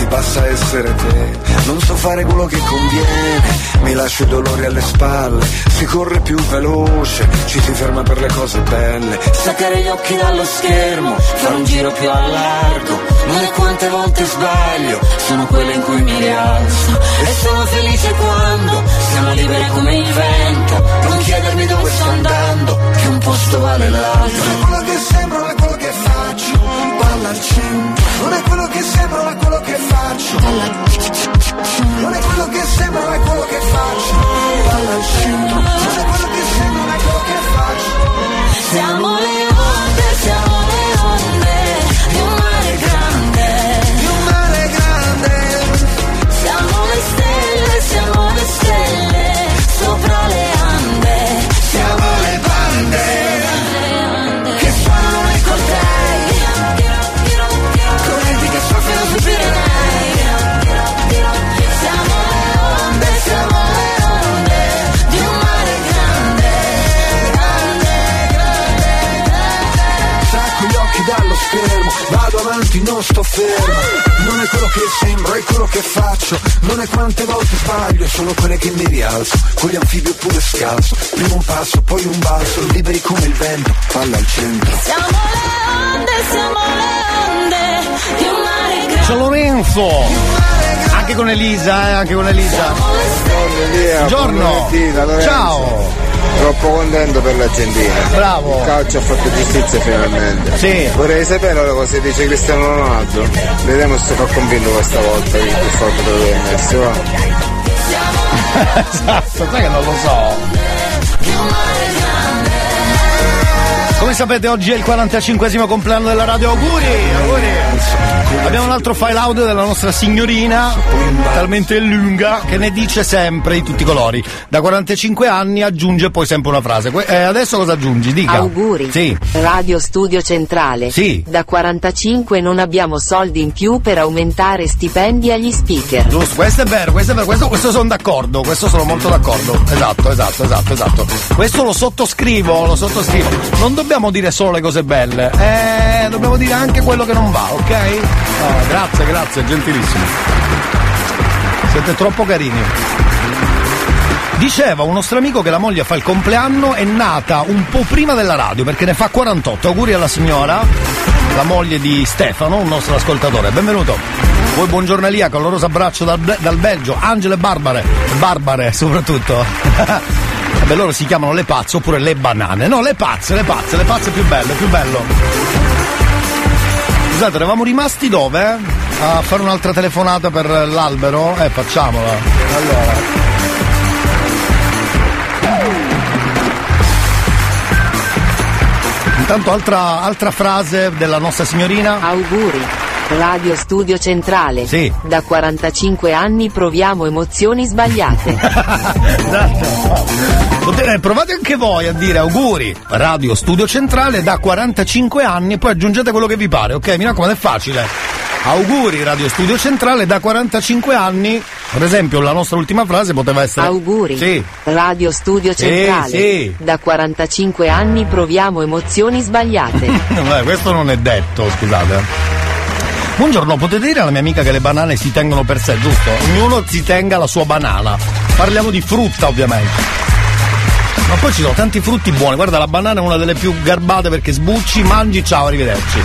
Speaker 35: ti basta essere te. Non so fare quello che conviene, mi lascio i dolori alle spalle. Si corre più veloce, ci si ferma per le cose belle.
Speaker 24: Staccare gli occhi dallo schermo, fare un giro più a largo. Non è quante volte sbaglio, sono quelle in cui mi rialzo. E sono felice quando siamo liberi come il vento. Non chiedermi dove sto andando, che un posto vale l'altro.
Speaker 26: Non è quello che sembra, non è quello che faccio Palla al centro Non è quello che sembra, non è quello faccio. Non è quello che sembra, non è quello che faccio. Non è quello che sembra, non è quello che faccio.
Speaker 24: Siamo le
Speaker 26: Non sto fermo Non è quello che sembro, è quello che faccio Non è quante volte sbaglio Sono quelle che mi rialzo Con gli anfibi oppure scalzo Prima un passo, poi un balzo Liberi come il vento, palla al centro
Speaker 24: Siamo le onde, siamo le onde di un mare grande.
Speaker 1: Ciao Lorenzo! Anche con Elisa, eh, anche con Elisa. Buongiorno! Ciao!
Speaker 44: Troppo contento per l'Argentina.
Speaker 1: Bravo.
Speaker 44: Il calcio ha fatto giustizia finalmente.
Speaker 1: Sì.
Speaker 44: Vorrei sapere ora cosa dice Cristiano Ronaldo. Vediamo se fa convinto questa volta il fatto dove è messo.
Speaker 1: esatto, sai che non lo so. Come sapete oggi è il 45 compleanno della radio, auguri, auguri. Abbiamo un altro file audio della nostra signorina, talmente lunga, che ne dice sempre di tutti i colori. Da 45 anni aggiunge poi sempre una frase. Que- eh, adesso cosa aggiungi? Dica.
Speaker 29: Auguri.
Speaker 1: Sì.
Speaker 29: Radio Studio Centrale.
Speaker 1: Sì.
Speaker 29: Da 45 non abbiamo soldi in più per aumentare stipendi agli speaker.
Speaker 1: Giusto, questo è vero, questo è vero, questo, questo sono d'accordo, questo sono molto d'accordo. Esatto, esatto, esatto, esatto. Questo lo sottoscrivo, lo sottoscrivo. Non dobbiamo dire solo le cose belle, eh, dobbiamo dire anche quello che non va, ok? Ah, grazie, grazie, gentilissimo. Siete troppo carini. Diceva un nostro amico che la moglie fa il compleanno è nata un po' prima della radio perché ne fa 48. Auguri alla signora, la moglie di Stefano, un nostro ascoltatore. Benvenuto. Voi buongiorno Elia, caloroso abbraccio dal, dal Belgio, Angelo e Barbare, Barbare soprattutto. Vabbè, loro si chiamano le pazze oppure le banane. No, le pazze, le pazze, le pazze più belle, più bello. Scusate, eravamo rimasti dove? A fare un'altra telefonata per l'albero? Eh, facciamola. Allora. Intanto altra, altra frase della nostra signorina.
Speaker 29: Auguri. Radio Studio Centrale.
Speaker 1: Sì.
Speaker 29: Da 45 anni proviamo emozioni sbagliate.
Speaker 1: Potete- provate anche voi a dire auguri Radio Studio Centrale da 45 anni e poi aggiungete quello che vi pare, ok? Mi raccomando, è facile. Auguri Radio Studio Centrale da 45 anni. Per esempio, la nostra ultima frase poteva essere
Speaker 29: Auguri.
Speaker 1: Sì.
Speaker 29: Radio Studio
Speaker 1: Sì,
Speaker 29: Centrale.
Speaker 1: sì.
Speaker 29: Da 45 anni proviamo emozioni sbagliate.
Speaker 1: Beh, questo non è detto, scusate. Buongiorno, potete dire alla mia amica che le banane si tengono per sé, giusto? Ognuno si tenga la sua banana. Parliamo di frutta, ovviamente. Ma poi ci sono tanti frutti buoni. Guarda, la banana è una delle più garbate perché sbucci, mangi, ciao, arrivederci.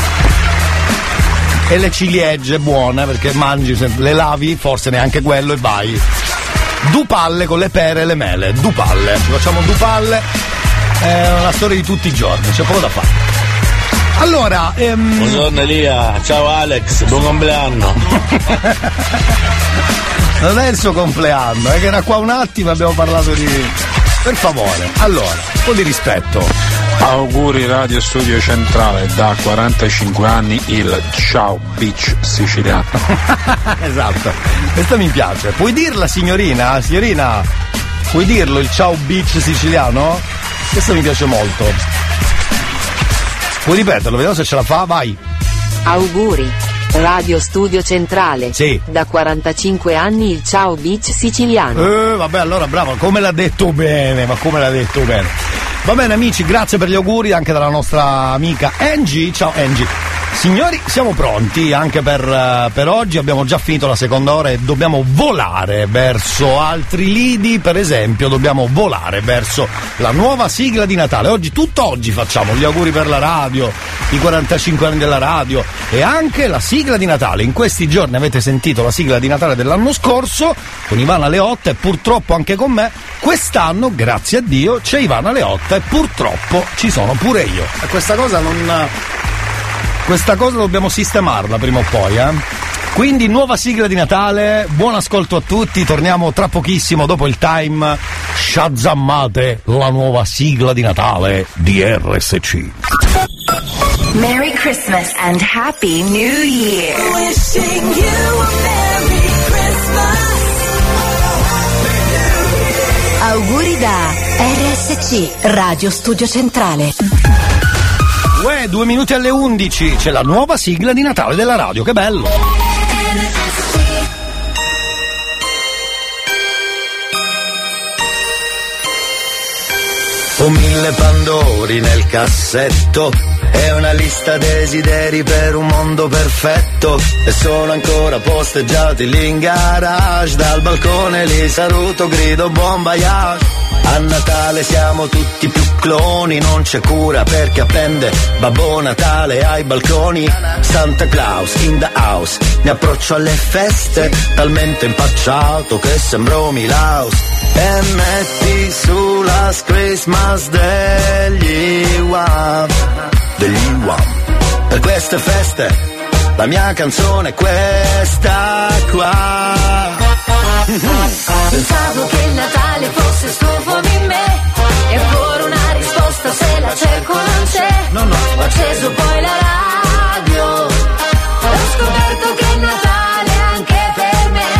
Speaker 1: E le ciliegie buone perché mangi, le lavi, forse neanche quello e vai. Dupalle con le pere e le mele. Dupalle. Ci facciamo dupalle. È una storia di tutti i giorni, c'è poco da fare. Allora, ehm...
Speaker 22: Buongiorno Elia, ciao Alex, buon compleanno.
Speaker 1: Non è il suo compleanno, è che era qua un attimo e abbiamo parlato di. Per favore, allora, un po' di rispetto.
Speaker 37: Auguri Radio Studio Centrale da 45 anni il Ciao Beach siciliano.
Speaker 1: esatto, questa mi piace. Puoi dirla signorina? Signorina, puoi dirlo il ciao beach siciliano? Questo mi piace molto. Puoi ripeterlo, vediamo se ce la fa, vai.
Speaker 29: Auguri. Radio Studio Centrale.
Speaker 1: Sì.
Speaker 29: Da 45 anni il Ciao Beach siciliano.
Speaker 1: Eh, vabbè, allora bravo, come l'ha detto bene, ma come l'ha detto bene. Va bene amici, grazie per gli auguri anche dalla nostra amica Angie. Ciao Angie. Signori, siamo pronti anche per, eh, per oggi, abbiamo già finito la seconda ora e dobbiamo volare verso altri lidi, per esempio dobbiamo volare verso la nuova sigla di Natale. Oggi, tutto oggi facciamo gli auguri per la radio, i 45 anni della radio e anche la sigla di Natale. In questi giorni avete sentito la sigla di Natale dell'anno scorso con Ivana Leotta e purtroppo anche con me. Quest'anno, grazie a Dio, c'è Ivana Leotta e purtroppo ci sono pure io. E questa cosa non... Questa cosa dobbiamo sistemarla prima o poi, eh? Quindi nuova sigla di Natale, buon ascolto a tutti, torniamo tra pochissimo dopo il time. Shazammate la nuova sigla di Natale di RSC.
Speaker 3: Merry Christmas and Happy New Year. Wishing you a Merry Christmas.
Speaker 30: Auguri da RSC, Radio Studio Centrale.
Speaker 1: Uè, due minuti alle 11, c'è la nuova sigla di Natale della radio, che bello!
Speaker 5: Ho mille pandori nel cassetto e una lista desideri per un mondo perfetto e sono ancora posteggiati lì in garage dal balcone li saluto grido buon voyage a Natale siamo tutti più cloni non c'è cura perché appende Babbo Natale ai balconi. Santa Claus in the house mi approccio alle feste talmente impacciato che sembro Milaus. E metti su la Christmas degli Wham degli Wham per queste feste la mia canzone è questa qua.
Speaker 24: Pensavo che il Natale fosse stufo di me Eppure una risposta se la cerco non c'è. Ho acceso poi la radio. E ho scoperto che è Natale anche per me.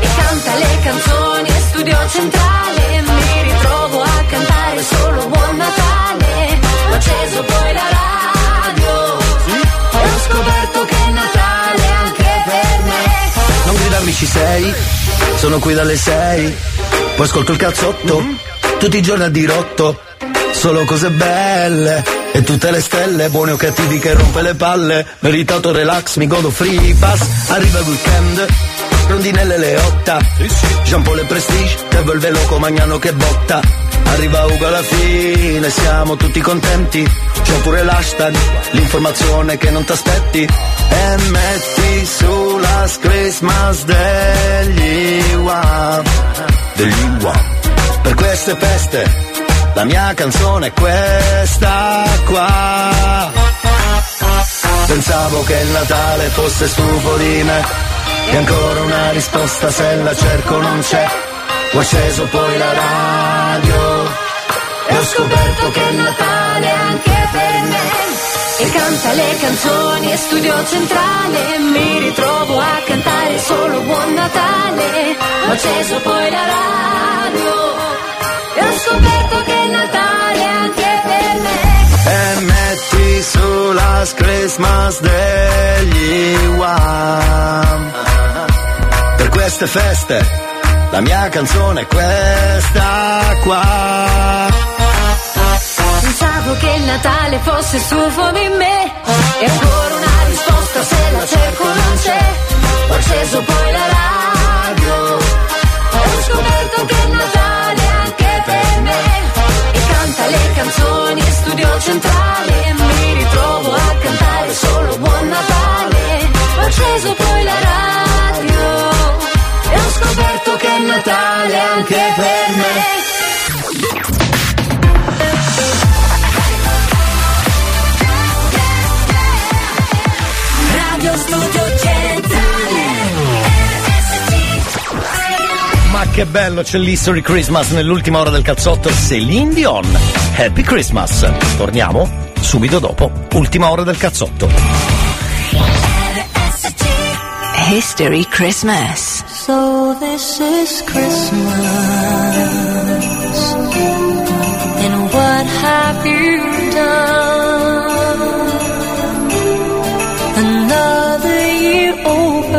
Speaker 24: E canta le canzoni e studio centrale. E mi ritrovo a cantare solo Buon Natale. Ho acceso poi la radio. E ho scoperto che
Speaker 5: Non gridarmi ci sei, sono qui dalle sei, poi ascolto il cazzotto, tutti i giorni a dirotto, solo cose belle, e tutte le stelle, buoni o cattivi che rompe le palle, meritato relax, mi godo free pass, arriva il weekend, rondinelle le otta, Jean Paul e Prestige, Devo il veloco magnano che botta, arriva Ugo alla fine, siamo tutti contenti, c'è pure l'hashtag, l'informazione che non t'aspetti, e metti su la Christmas degli Wham, degli Wham, per queste feste, la mia canzone è questa qua. Pensavo che il Natale fosse stufo di me E ancora una risposta se la cerco non c'è. Ho acceso poi la radio E ho scoperto che il Natale
Speaker 24: anche per me. E canta le canzoni e studio centrale. Mi ritrovo a cantare solo buon Natale. Ho acceso poi la radio e ho scoperto che è Natale
Speaker 5: su la Christmas degli Wham Per queste feste la mia canzone è questa qua.
Speaker 24: Pensavo che il Natale fosse stufo di me. E ancora una risposta se la cerco non c'è. Ho acceso poi la radio. E ho scoperto che è Natale anche per me E
Speaker 3: centrale mi ritrovo a cantare solo buon Natale. Ho acceso poi la radio e ho scoperto che è Natale anche per me. Radio Studio
Speaker 1: Ma che bello, c'è l'History Christmas nell'ultima ora del cazzotto Celine Dion. Happy Christmas. Torniamo subito dopo. Ultima ora del cazzotto.
Speaker 46: History Christmas.
Speaker 24: So this is Christmas. And what have you done? Another year over.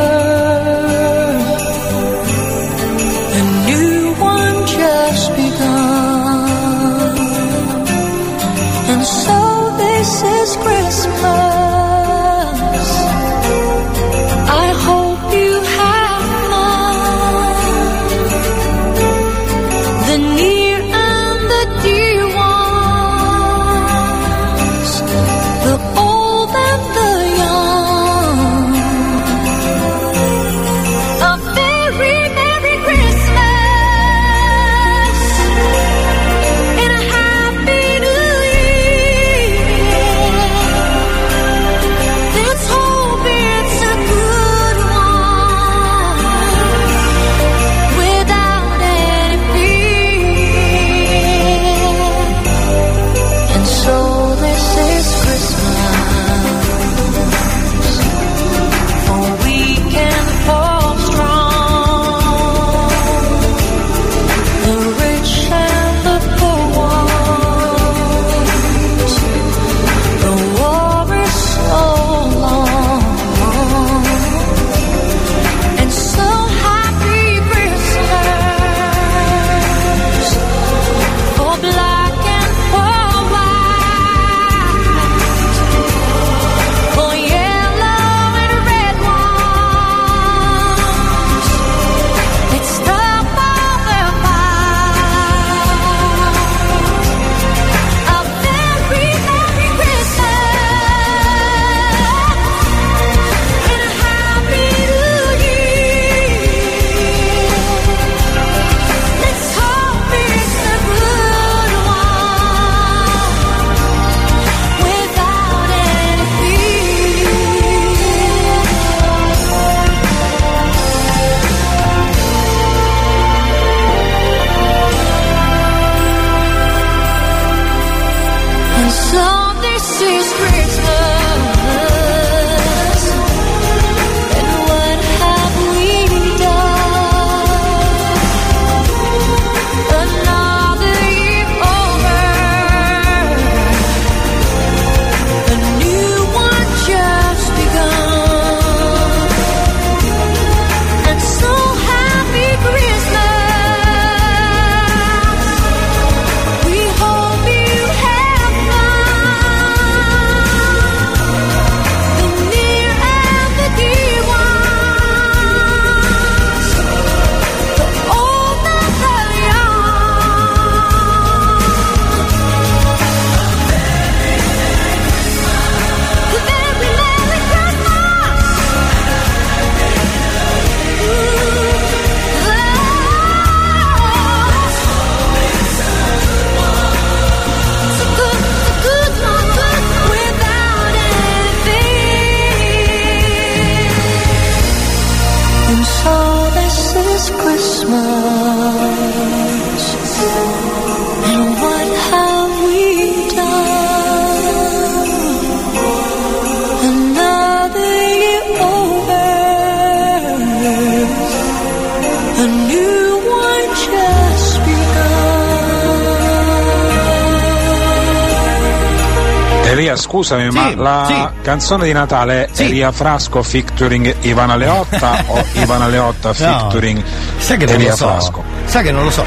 Speaker 37: Scusami, ma la canzone di Natale è Elia Frasco featuring Ivana Leotta o Ivana Leotta featuring
Speaker 1: Sai che non
Speaker 37: Elia
Speaker 1: lo so.
Speaker 37: Frasco?
Speaker 1: Sai che non lo so.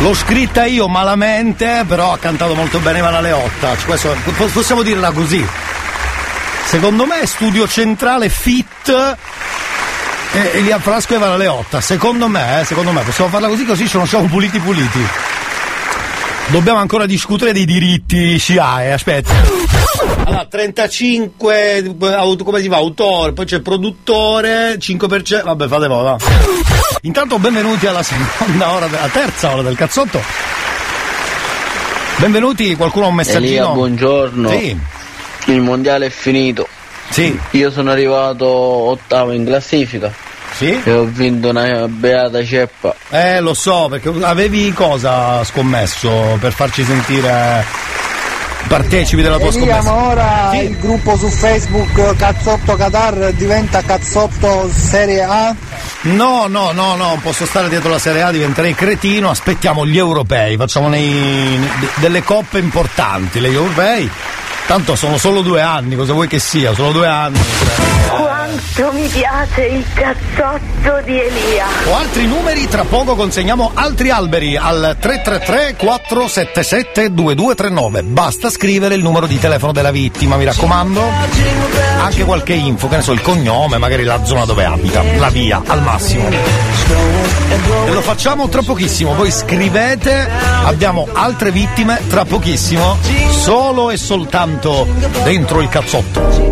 Speaker 1: L'ho scritta io malamente, però ha cantato molto bene Ivana Leotta. Cioè, questo- po- possiamo dirla così. Secondo me è studio centrale fit e Elia Frasco e Ivana Leotta. Secondo me, eh, secondo me, possiamo farla così così ce ne siamo puliti puliti. Dobbiamo ancora discutere dei diritti SCIAE, aspetta. Allora, 35, auto- come si fa? Autore, poi c'è produttore, 5%, vabbè fate voi, va. Intanto benvenuti alla seconda ora, alla terza ora del cazzotto. Benvenuti, qualcuno ha un messaggino?
Speaker 47: Elia, buongiorno.
Speaker 1: Sì.
Speaker 47: Il mondiale è finito.
Speaker 1: Sì.
Speaker 47: Io sono arrivato ottavo in classifica.
Speaker 1: Sì.
Speaker 47: E ho vinto una beata ceppa.
Speaker 1: Eh, lo so, perché avevi cosa scommesso per farci sentire partecipi della tua scommessa?
Speaker 48: ora il gruppo su Facebook Cazzotto Qatar diventa Cazzotto Serie A?
Speaker 1: No, no, no, no, non posso stare dietro la Serie A, diventerei cretino, aspettiamo gli europei, facciamo nei- delle coppe importanti, gli europei. Tanto sono solo due anni, cosa vuoi che sia? Solo due anni.
Speaker 27: Quanto mi piace il cazzotto di Elia.
Speaker 1: Ho altri numeri, tra poco consegniamo altri alberi al 333 477 2239. Basta scrivere il numero di telefono della vittima, mi raccomando. Anche qualche info, che ne so, il cognome, magari la zona dove abita, la via, al massimo. E lo facciamo tra pochissimo, voi scrivete, abbiamo altre vittime tra pochissimo, solo e soltanto dentro il cazzotto.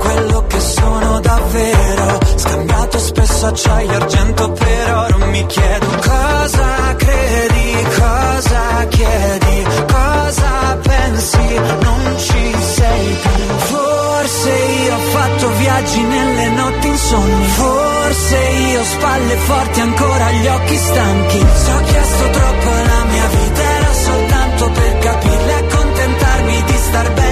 Speaker 31: quello che sono davvero. Scambiato spesso acciaio e argento per oro Mi chiedo cosa credi, cosa chiedi Cosa pensi, non ci sei più. Forse io ho fatto viaggi nelle notti insonni. Forse io ho spalle forti ancora gli occhi stanchi. Se ho chiesto troppo la mia vita era soltanto per capirla e accontentarmi di star bene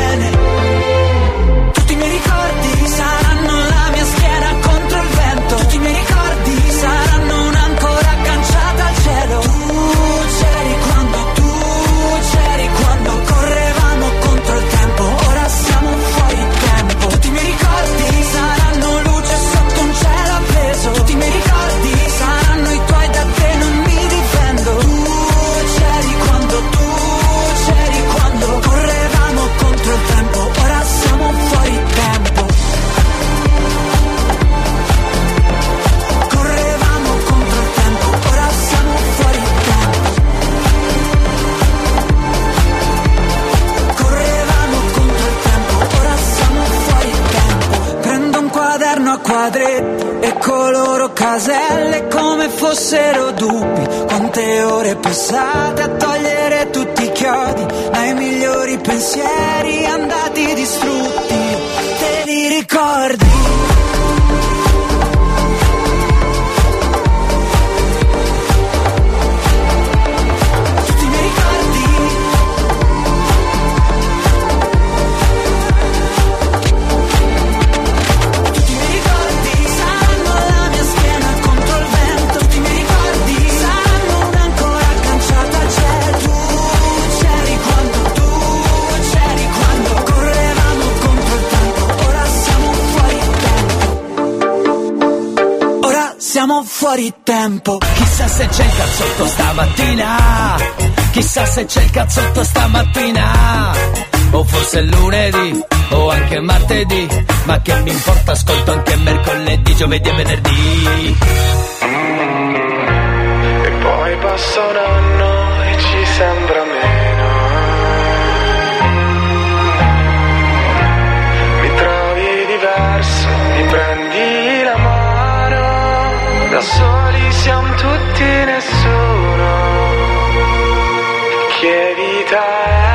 Speaker 31: caselle come fossero dubbi. Quante ore passate a togliere tutti i chiodi ai migliori pensieri andati distrutti. Te li ricordi? Fuori tempo.
Speaker 5: Chissà se c'è il cazzotto stamattina. Chissà se c'è il cazzotto stamattina. O forse lunedì O anche martedì. Ma che mi importa ascolto anche mercoledì, giovedì e venerdì.
Speaker 19: E poi passa un anno e ci sembra Da soli siamo tutti nessuno. Che vita è?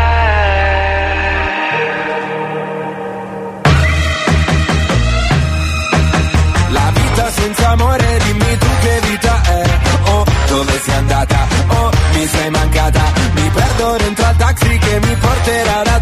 Speaker 31: La vita senza amore, dimmi tu che vita è. Oh, dove sei andata? Oh, mi sei mancata. Mi perdo dentro al taxi che mi porterà da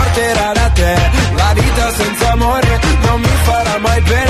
Speaker 31: porterà da te. La vita senza amore non mi farà mai bene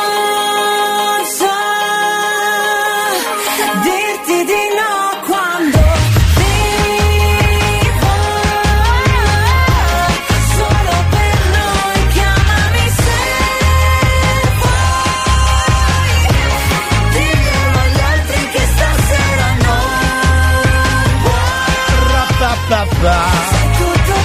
Speaker 3: tutto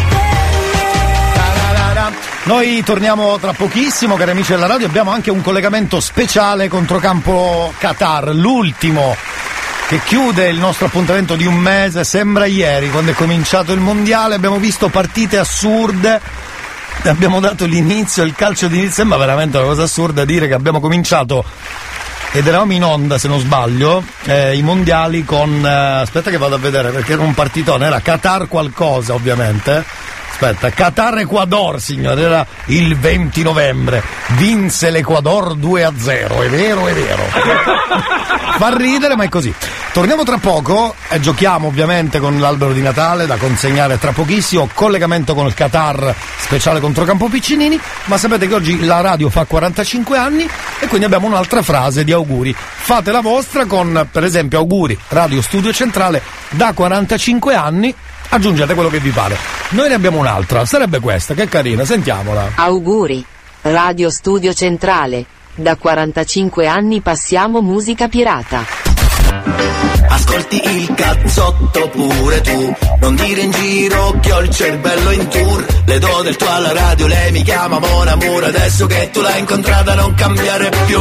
Speaker 1: Noi torniamo tra pochissimo, cari amici della radio, abbiamo anche un collegamento speciale controcampo Qatar, l'ultimo che chiude il nostro appuntamento di un mese, sembra ieri quando è cominciato il mondiale, abbiamo visto partite assurde, abbiamo dato l'inizio, il calcio d'inizio, sembra veramente una cosa assurda dire che abbiamo cominciato ed eravamo in onda se non sbaglio eh, i mondiali con eh, aspetta che vado a vedere perché era un partitone era Qatar qualcosa ovviamente aspetta Qatar Ecuador signore era il 20 novembre. Vinse l'Ecuador 2 a 0 è vero è vero. Fa ridere ma è così. Torniamo tra poco e giochiamo ovviamente con l'albero di Natale da consegnare tra pochissimo collegamento con il Qatar speciale contro Campo Piccinini ma sapete che oggi la radio fa 45 anni e quindi abbiamo un'altra frase di auguri. Fate la vostra con per esempio auguri Radio Studio Centrale da 45 anni aggiungete quello che vi pare noi ne abbiamo un'altra sarebbe questa che carina sentiamola
Speaker 29: Auguri. Radio Studio Centrale. Da 45 anni passiamo musica pirata.
Speaker 5: Ascolti il cazzotto pure tu Non dire in giro che ho il cervello in tour Le do del tuo alla radio, lei mi chiama Mon Amour Adesso che tu l'hai incontrata non cambiare più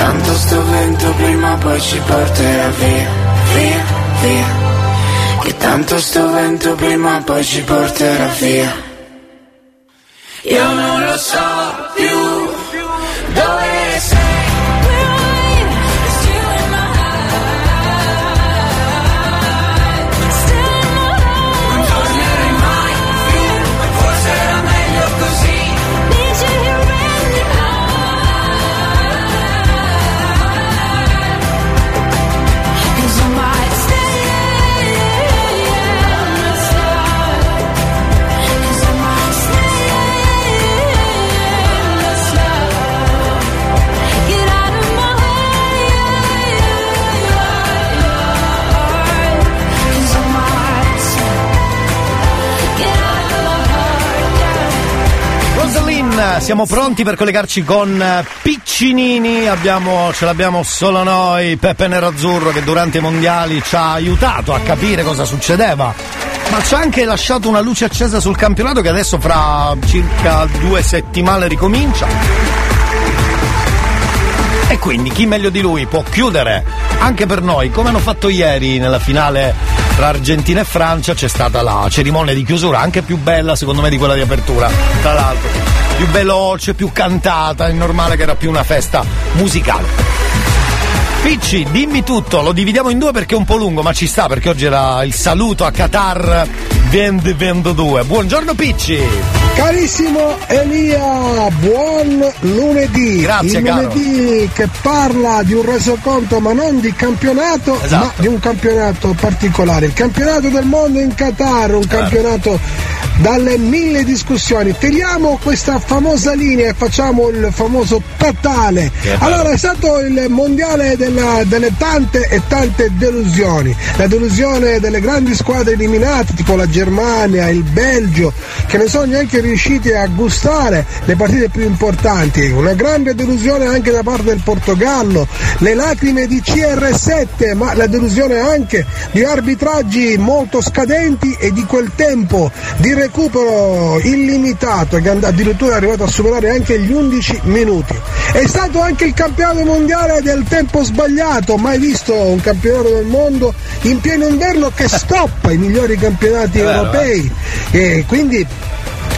Speaker 19: tanto sto vento prima poi ci porterà via, via, via. Che tanto sto vento prima poi ci porterà via
Speaker 1: siamo pronti per collegarci con eh, Piccinini, abbiamo, ce l'abbiamo solo noi, Peppe Nerazzurro che durante i mondiali ci ha aiutato a capire cosa succedeva, ma ci ha anche lasciato una luce accesa sul campionato che adesso fra circa due settimane ricomincia. E quindi chi meglio di lui può chiudere anche per noi, come hanno fatto ieri nella finale tra Argentina e Francia, c'è stata la cerimonia di chiusura, anche più bella secondo me di quella di apertura, tra l'altro. Più veloce, più cantata, è normale che era più una festa musicale. Picci, dimmi tutto, lo dividiamo in due perché è un po' lungo, ma ci sta perché oggi era il saluto a Qatar 2022. Buongiorno Picci!
Speaker 49: Carissimo Elia, buon lunedì.
Speaker 1: Grazie,
Speaker 49: Il
Speaker 1: caro.
Speaker 49: lunedì che parla di un resoconto, ma non di campionato,
Speaker 1: Esatto.
Speaker 49: ma di un campionato particolare. Il campionato del mondo in Qatar, un campionato dalle mille discussioni. Tiriamo questa famosa linea e facciamo il famoso
Speaker 38: bello.
Speaker 49: Allora, è stato il mondiale della- delle tante e tante delusioni. La delusione delle grandi squadre eliminate, tipo la Germania, il Belgio, che non sono neanche riusciti a gustare le partite più importanti. Una grande delusione anche da parte del Portogallo, le lacrime di CR7, ma la delusione anche di arbitraggi molto scadenti e di quel tempo di recupero illimitato che addirittura è arrivato a superare anche gli 11 minuti. È stato anche il campionato mondiale del tempo sbagliato, mai visto un campionato del mondo in pieno inverno che stoppa i migliori campionati europei. e quindi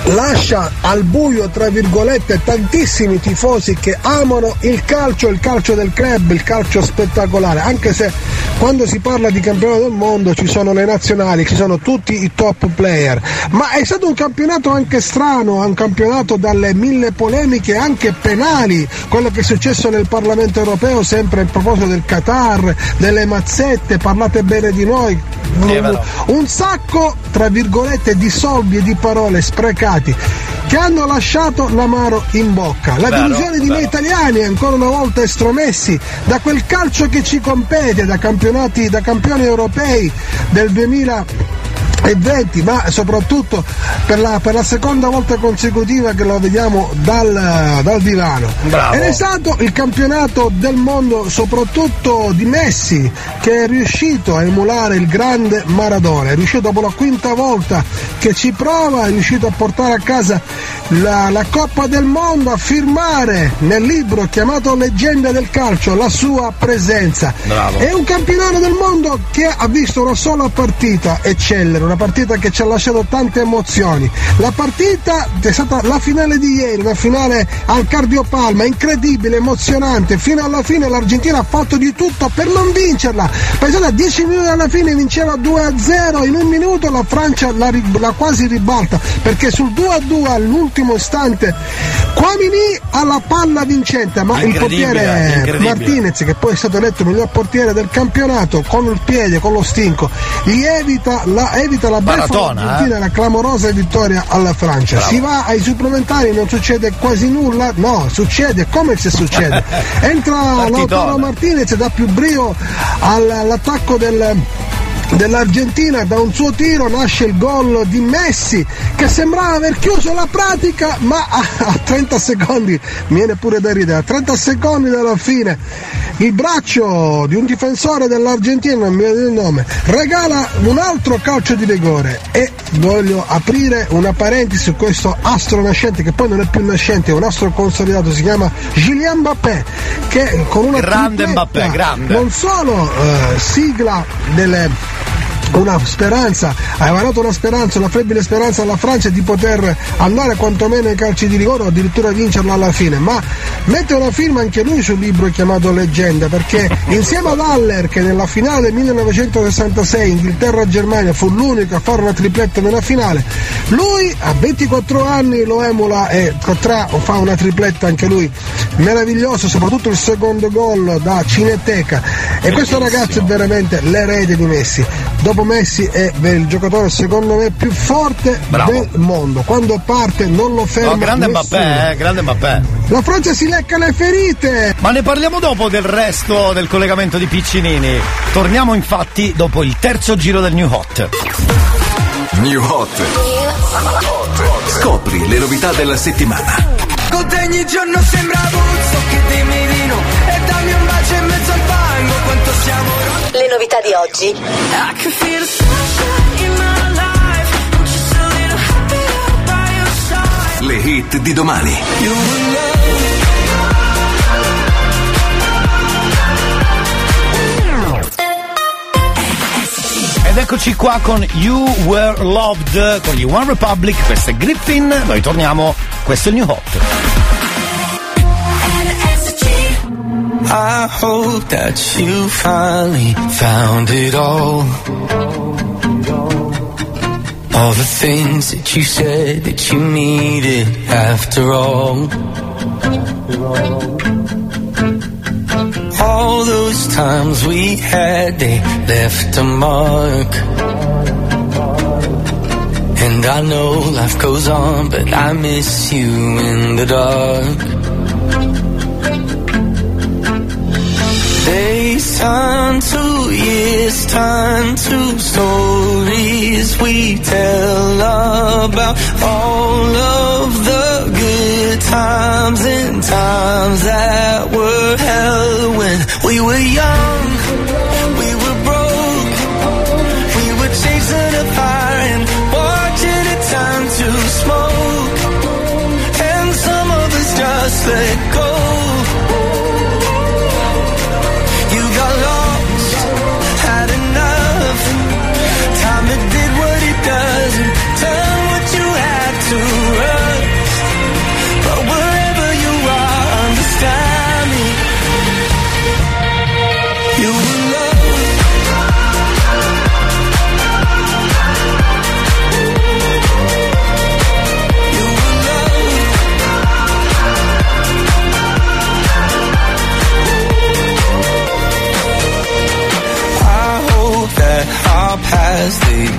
Speaker 49: lascia al buio tra virgolette tantissimi tifosi che amano il calcio, il calcio del club, il calcio spettacolare, anche se quando si parla di campionato del mondo ci sono le nazionali, ci sono tutti i top player, ma è stato un campionato anche strano, un campionato dalle mille polemiche anche penali, quello che è successo nel Parlamento europeo sempre a proposito del Qatar, delle mazzette, parlate bene di noi, un, un sacco tra virgolette di soldi e di parole sprecati che hanno lasciato l'amaro in bocca. La
Speaker 38: Vero,
Speaker 49: delusione di noi
Speaker 38: vero.
Speaker 49: italiani ancora una volta estromessi da quel calcio che ci compete, da campionati, da campioni europei del 2020, ma soprattutto per la, per la seconda volta consecutiva che lo vediamo dal, dal divano.
Speaker 38: Bravo.
Speaker 49: Ed è stato il campionato del mondo soprattutto di Messi che è riuscito a emulare il grande Maradona, è riuscito dopo la quinta volta che ci prova, è riuscito a portare a casa la, la Coppa del Mondo, a firmare nel libro chiamato Leggenda del calcio la sua presenza.
Speaker 38: Bravo.
Speaker 49: È un campionato del mondo che ha visto una sola partita eccellere, una partita che ci ha lasciato tante emozioni. La partita è stata la finale di ieri, una finale al cardiopalma, incredibile, emozionante. Fino alla fine l'Argentina ha fatto di tutto per non vincerla. Pensate a 10 minuti alla fine vinceva 2-0, in un minuto la Francia la, la quasi ribalta perché sul 2-2 all'ultimo istante Quamini ha la palla vincente, ma il portiere. Martinez, che poi è stato eletto miglior portiere del campionato, con il piede, con lo stinco, gli evita la, evita la beffa
Speaker 1: Maratona,
Speaker 49: argentina,
Speaker 1: eh?
Speaker 49: la clamorosa vittoria alla Francia.
Speaker 1: Bravo.
Speaker 49: Si va ai supplementari, non succede quasi nulla? No, succede come se succede. Entra. Lautaro Martinez e dà più brio al- all'attacco del dell'Argentina da un suo tiro nasce il gol di Messi che sembrava aver chiuso la pratica ma a, a 30 secondi mi viene pure da ridere a 30 secondi dalla fine il braccio di un difensore dell'Argentina non mi viene il nome regala un altro calcio di rigore e voglio aprire una parentesi su questo astro nascente che poi non è più nascente è un astro consolidato si chiama Julien Mbappé che con una
Speaker 1: Grande Mbappé, grande.
Speaker 49: non solo eh, sigla delle una speranza, ha emanato una speranza, una flebile speranza alla Francia di poter andare quantomeno ai calci di rigore o addirittura vincerla alla fine, ma mette una firma anche lui sul libro chiamato Leggenda, perché insieme ad Haller che nella finale del 1966 Inghilterra-Germania fu l'unico a fare una tripletta nella finale, lui a 24 anni lo emula e potrà o fa una tripletta anche lui, meraviglioso, soprattutto il secondo gol da Cineteca e questo ragazzo è veramente l'erede di Messi. Dopo Messi è il giocatore secondo me più forte
Speaker 1: Bravo.
Speaker 49: del mondo. Quando parte non lo ferma
Speaker 1: No, grande
Speaker 49: nessuno.
Speaker 1: Mbappé, eh, grande Mbappé.
Speaker 49: La Francia si lecca le ferite.
Speaker 1: Ma ne parliamo dopo del resto del collegamento di Piccinini. Torniamo infatti dopo il terzo giro del New Hot.
Speaker 38: New Hot. Scopri le novità della settimana.
Speaker 19: Con te ogni giorno sembra Buzzo che dimmi di no E dammi un bacio in mezzo al fango Quanto siamo
Speaker 24: Le novità di oggi.
Speaker 38: Le hit di domani.
Speaker 1: Ed eccoci qua con You Were Loved con gli One Republic, questo è Griffin, noi torniamo, questo è il New Hot.
Speaker 19: I hope that you finally found it all. All the things that you said that you needed after all. All those times we had, they left a mark. And I know life goes on, but I miss you in the dark. Turn to years, turn to stories we tell about all of the good times and times that were hell when we were young,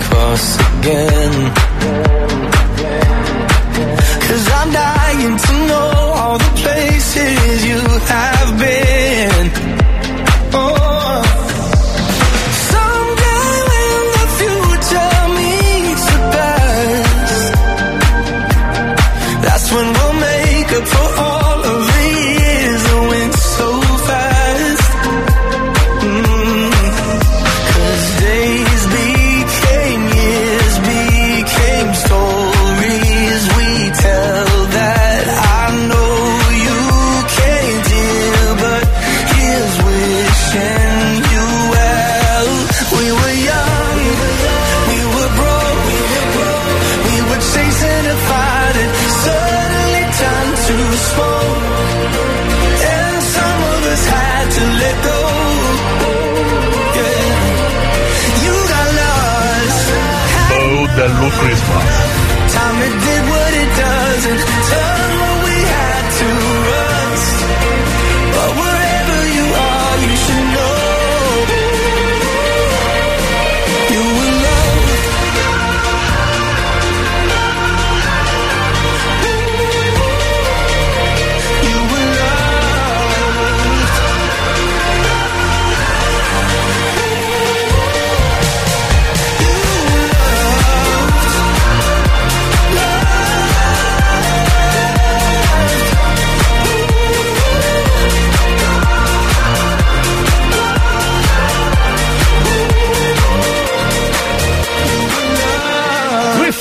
Speaker 19: cross again. Cause I'm dying to know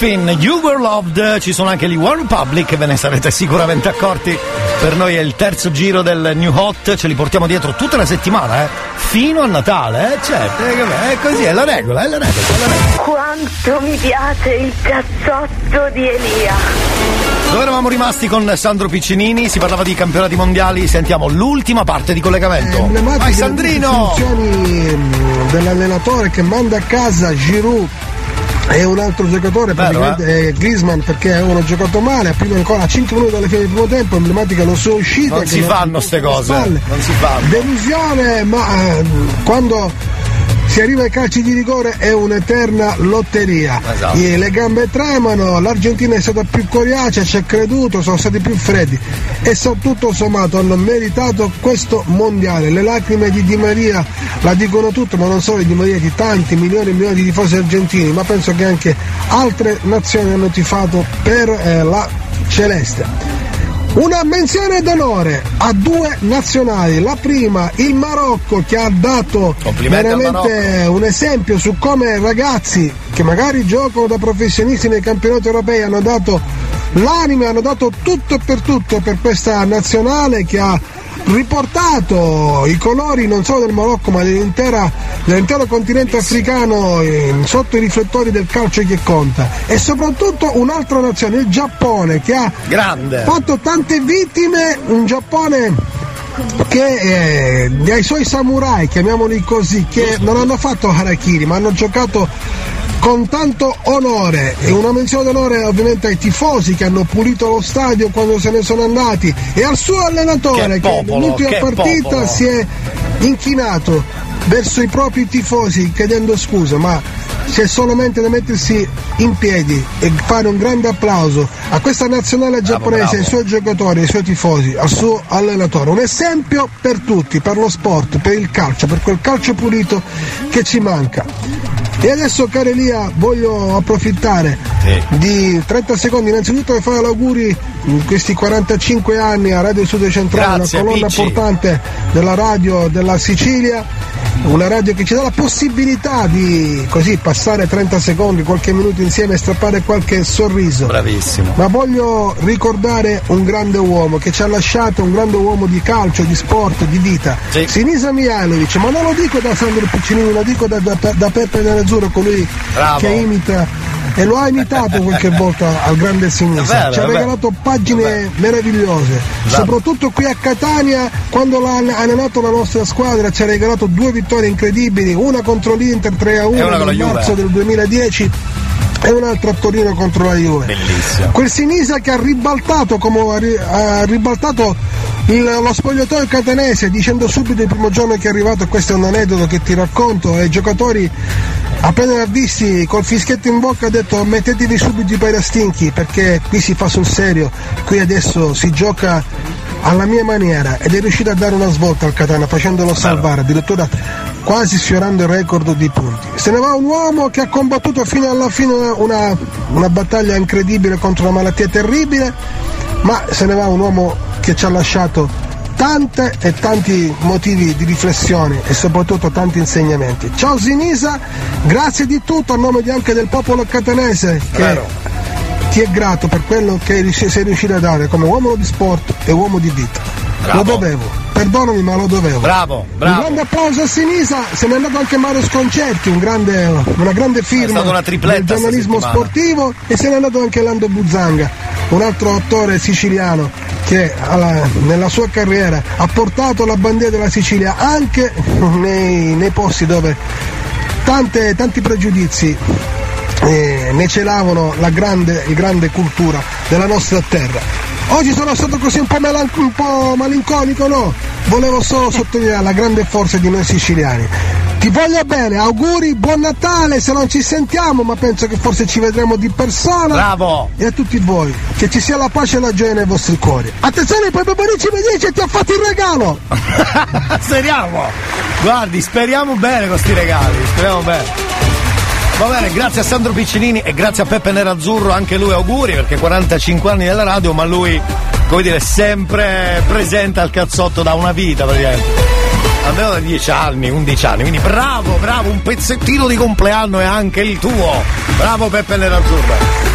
Speaker 1: Griffin, You Were Loved, ci sono anche gli One Republic, ve ne sarete sicuramente accorti. Per noi è il terzo giro del New Hot, ce li portiamo dietro tutta la settimana, eh? Fino a Natale, eh? Certo, eh, è così, è la regola, è la regola, è la regola.
Speaker 27: Quanto mi piace il cazzotto di Elia.
Speaker 1: Dove eravamo rimasti con Sandro Piccinini? Si parlava di campionati mondiali, sentiamo l'ultima parte di collegamento.
Speaker 49: emblematiche
Speaker 1: Vai Sandrino!
Speaker 49: mm, dell'allenatore che manda a casa Giroud e un altro giocatore praticamente è Griezmann perché avevano giocato male prima ancora a 5 minuti dalla fine del primo tempo emblematica non sono uscite
Speaker 1: Non si fanno ste cose,
Speaker 49: spalle.
Speaker 1: non si fanno.
Speaker 49: delusione ma eh, quando si arriva ai calci di rigore è un'eterna lotteria
Speaker 1: Esatto.
Speaker 49: Le gambe tremano l'Argentina è stata più coriacea ci ha creduto sono stati più freddi e so, tutto sommato hanno meritato questo mondiale le lacrime di Di Maria la dicono tutto ma non solo Maria di tanti milioni e milioni di tifosi argentini ma penso che anche altre nazioni hanno tifato per eh, la celeste una menzione d'onore a due nazionali. La prima, il Marocco, che ha dato veramente un esempio su come ragazzi che magari giocano da professionisti nei campionati europei hanno dato l'anima, hanno dato tutto e per tutto per questa nazionale che ha riportato i colori non solo del Marocco ma dell'intera- dell'intero continente africano in- sotto i riflettori del calcio che conta e soprattutto un'altra nazione, il Giappone, che ha
Speaker 1: Grande!
Speaker 49: fatto tante vittime, un Giappone che eh, ai suoi samurai, chiamiamoli così, che non hanno fatto harakiri ma hanno giocato con tanto onore e una menzione d'onore ovviamente ai tifosi che hanno pulito lo stadio quando se ne sono andati e al suo allenatore
Speaker 1: Che
Speaker 49: che,
Speaker 1: popolo,
Speaker 49: nell'ultima
Speaker 1: che
Speaker 49: partita
Speaker 1: popolo.
Speaker 49: si è inchinato verso i propri tifosi chiedendo scusa ma c'è solamente da mettersi in piedi e fare un grande applauso a questa nazionale giapponese,
Speaker 1: bravo.
Speaker 49: ai suoi giocatori, ai suoi tifosi, al suo allenatore. Un esempio per tutti, per lo sport, per il calcio, per quel calcio pulito che ci manca. E adesso, cara Elia, voglio approfittare di 30 secondi. Innanzitutto per fare gli auguri in questi 45 anni a Radio Studio Centrale,
Speaker 1: Grazie,
Speaker 49: una colonna
Speaker 1: Picci.
Speaker 49: portante della radio della Sicilia, una radio che ci dà la possibilità di così passare 30 secondi, qualche minuto insieme e strappare qualche sorriso.
Speaker 1: Bravissimo.
Speaker 49: Ma voglio ricordare un grande uomo che ci ha lasciato, un grande uomo di calcio, di sport, di vita.
Speaker 1: Sì.
Speaker 49: Sinisa Mihailovic, ma non lo dico da Sandro Piccinini, lo dico da, da, da Peppe Nerazzurro, colui
Speaker 1: Bravo.
Speaker 49: che imita e lo ha imitato qualche volta al grande
Speaker 1: vero,
Speaker 49: ci ha regalato pagine meravigliose, soprattutto qui a Catania, quando l'ha allenato la nostra squadra, ci ha regalato due vittorie incredibili, una contro l'Inter 3 a 1
Speaker 1: E una con la
Speaker 49: nel marzo del 2010 e un'altra a Torino contro la Juve.
Speaker 1: Bellissimo.
Speaker 49: Quel Sinisa che ha ribaltato, come ha, ri- ha ribaltato il- lo spogliatoio catanese dicendo subito il primo giorno che è arrivato, questo è un aneddoto che ti racconto, e i giocatori appena visti col fischietto in bocca ha detto mettetevi subito i pairastinchi perché qui si fa sul serio, qui adesso si gioca alla mia maniera ed è riuscito a dare una svolta al Catania facendolo salvare, addirittura quasi sfiorando il record di punti. Se ne va un uomo che ha combattuto fino alla fine una, una battaglia incredibile contro una malattia terribile, ma se ne va un uomo che ci ha lasciato tante e tanti motivi di riflessione e soprattutto tanti insegnamenti. Ciao Sinisa, grazie di tutto a nome di anche del popolo catanese che
Speaker 1: Vero.
Speaker 49: Ti è grato per quello che sei riuscito a dare come uomo di sport e uomo di vita.
Speaker 1: Bravo.
Speaker 49: Lo dovevo, perdonami ma lo dovevo.
Speaker 1: Bravo,
Speaker 49: Un
Speaker 1: bravo.
Speaker 49: grande applauso a Sinisa, se n'è andato anche Mario Sconcerti, un grande- una grande firma
Speaker 1: una tripletta
Speaker 49: del giornalismo sportivo e se n'è andato anche Lando Buzzanga, un altro attore siciliano che alla- nella sua carriera ha portato la bandiera della Sicilia anche nei, nei posti dove tante- tanti pregiudizi eh, ne celavano la grande, grande cultura della nostra terra. Oggi sono stato così un po', melan- un po' malinconico, no? Volevo solo sottolineare la grande forza di noi siciliani. Ti voglio bene, auguri, buon Natale se non ci sentiamo, ma penso che forse ci vedremo di persona.
Speaker 1: Bravo!
Speaker 49: E a tutti voi, che ci sia la pace e la gioia nei vostri cuori. Attenzione, Pepe Bonici mi dice ti ho fatto il regalo!
Speaker 1: speriamo! Guardi, speriamo bene con sti regali, speriamo bene. Va bene, grazie a Sandro Piccinini e grazie a Peppe Nerazzurro, anche lui auguri perché 45 anni nella radio, ma lui, come dire, sempre presente al cazzotto da una vita praticamente. Almeno da 10 anni, 11 anni, quindi bravo, bravo, un pezzettino di compleanno è anche il tuo. Bravo Peppe Nerazzurro.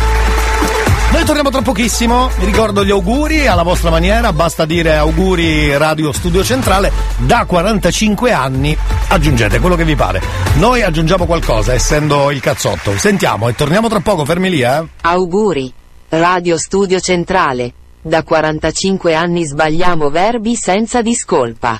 Speaker 1: Noi torniamo tra pochissimo, vi ricordo gli auguri alla vostra maniera, basta dire auguri Radio Studio Centrale, da 45 anni aggiungete quello che vi pare. Noi aggiungiamo qualcosa, essendo il cazzotto. Sentiamo e torniamo tra poco, fermi lì, eh.
Speaker 29: Auguri. Radio Studio Centrale. Da 45 anni sbagliamo verbi senza discolpa.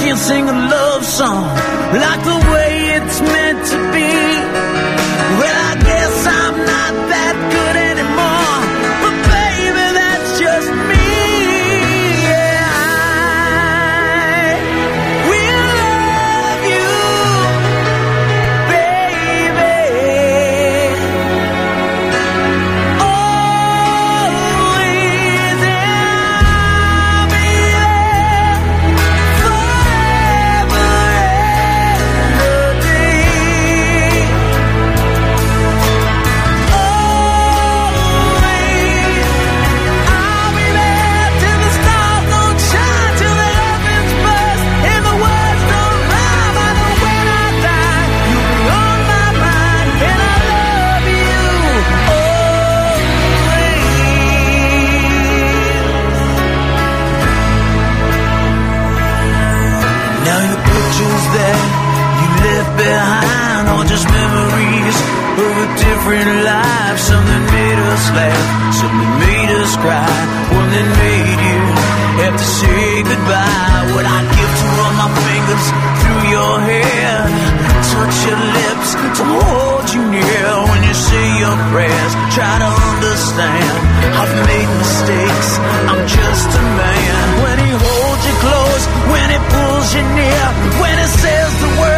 Speaker 26: Can't sing a love song like the way it's meant to be. Different life. Something made us laugh, something made us cry, one that made you have to say goodbye. What I give to run my fingers through your hair, touch your lips to hold you near when you say your prayers. Try to understand, I've made mistakes. I'm just a man. When he holds you close, when he pulls you near, when he says the words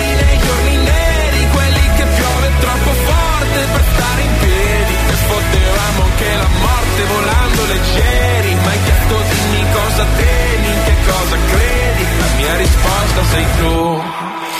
Speaker 31: risposta sei tu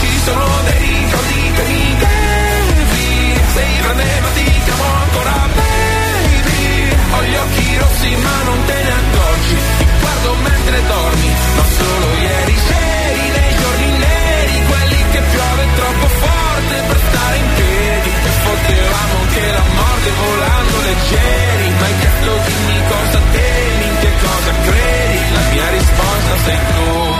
Speaker 31: Ci sono dei ricordi che mi devi Sei grande ma ti chiamo ancora baby Ho gli occhi rossi ma non te ne accorgi Ti guardo mentre dormi Ma solo ieri c'eri nei giorni neri Quelli che piove troppo forte per stare in piedi E fottevamo anche la morte volando leggeri Ma hai chiesto dimmi cosa temi, in che cosa credi? La mia risposta sei tu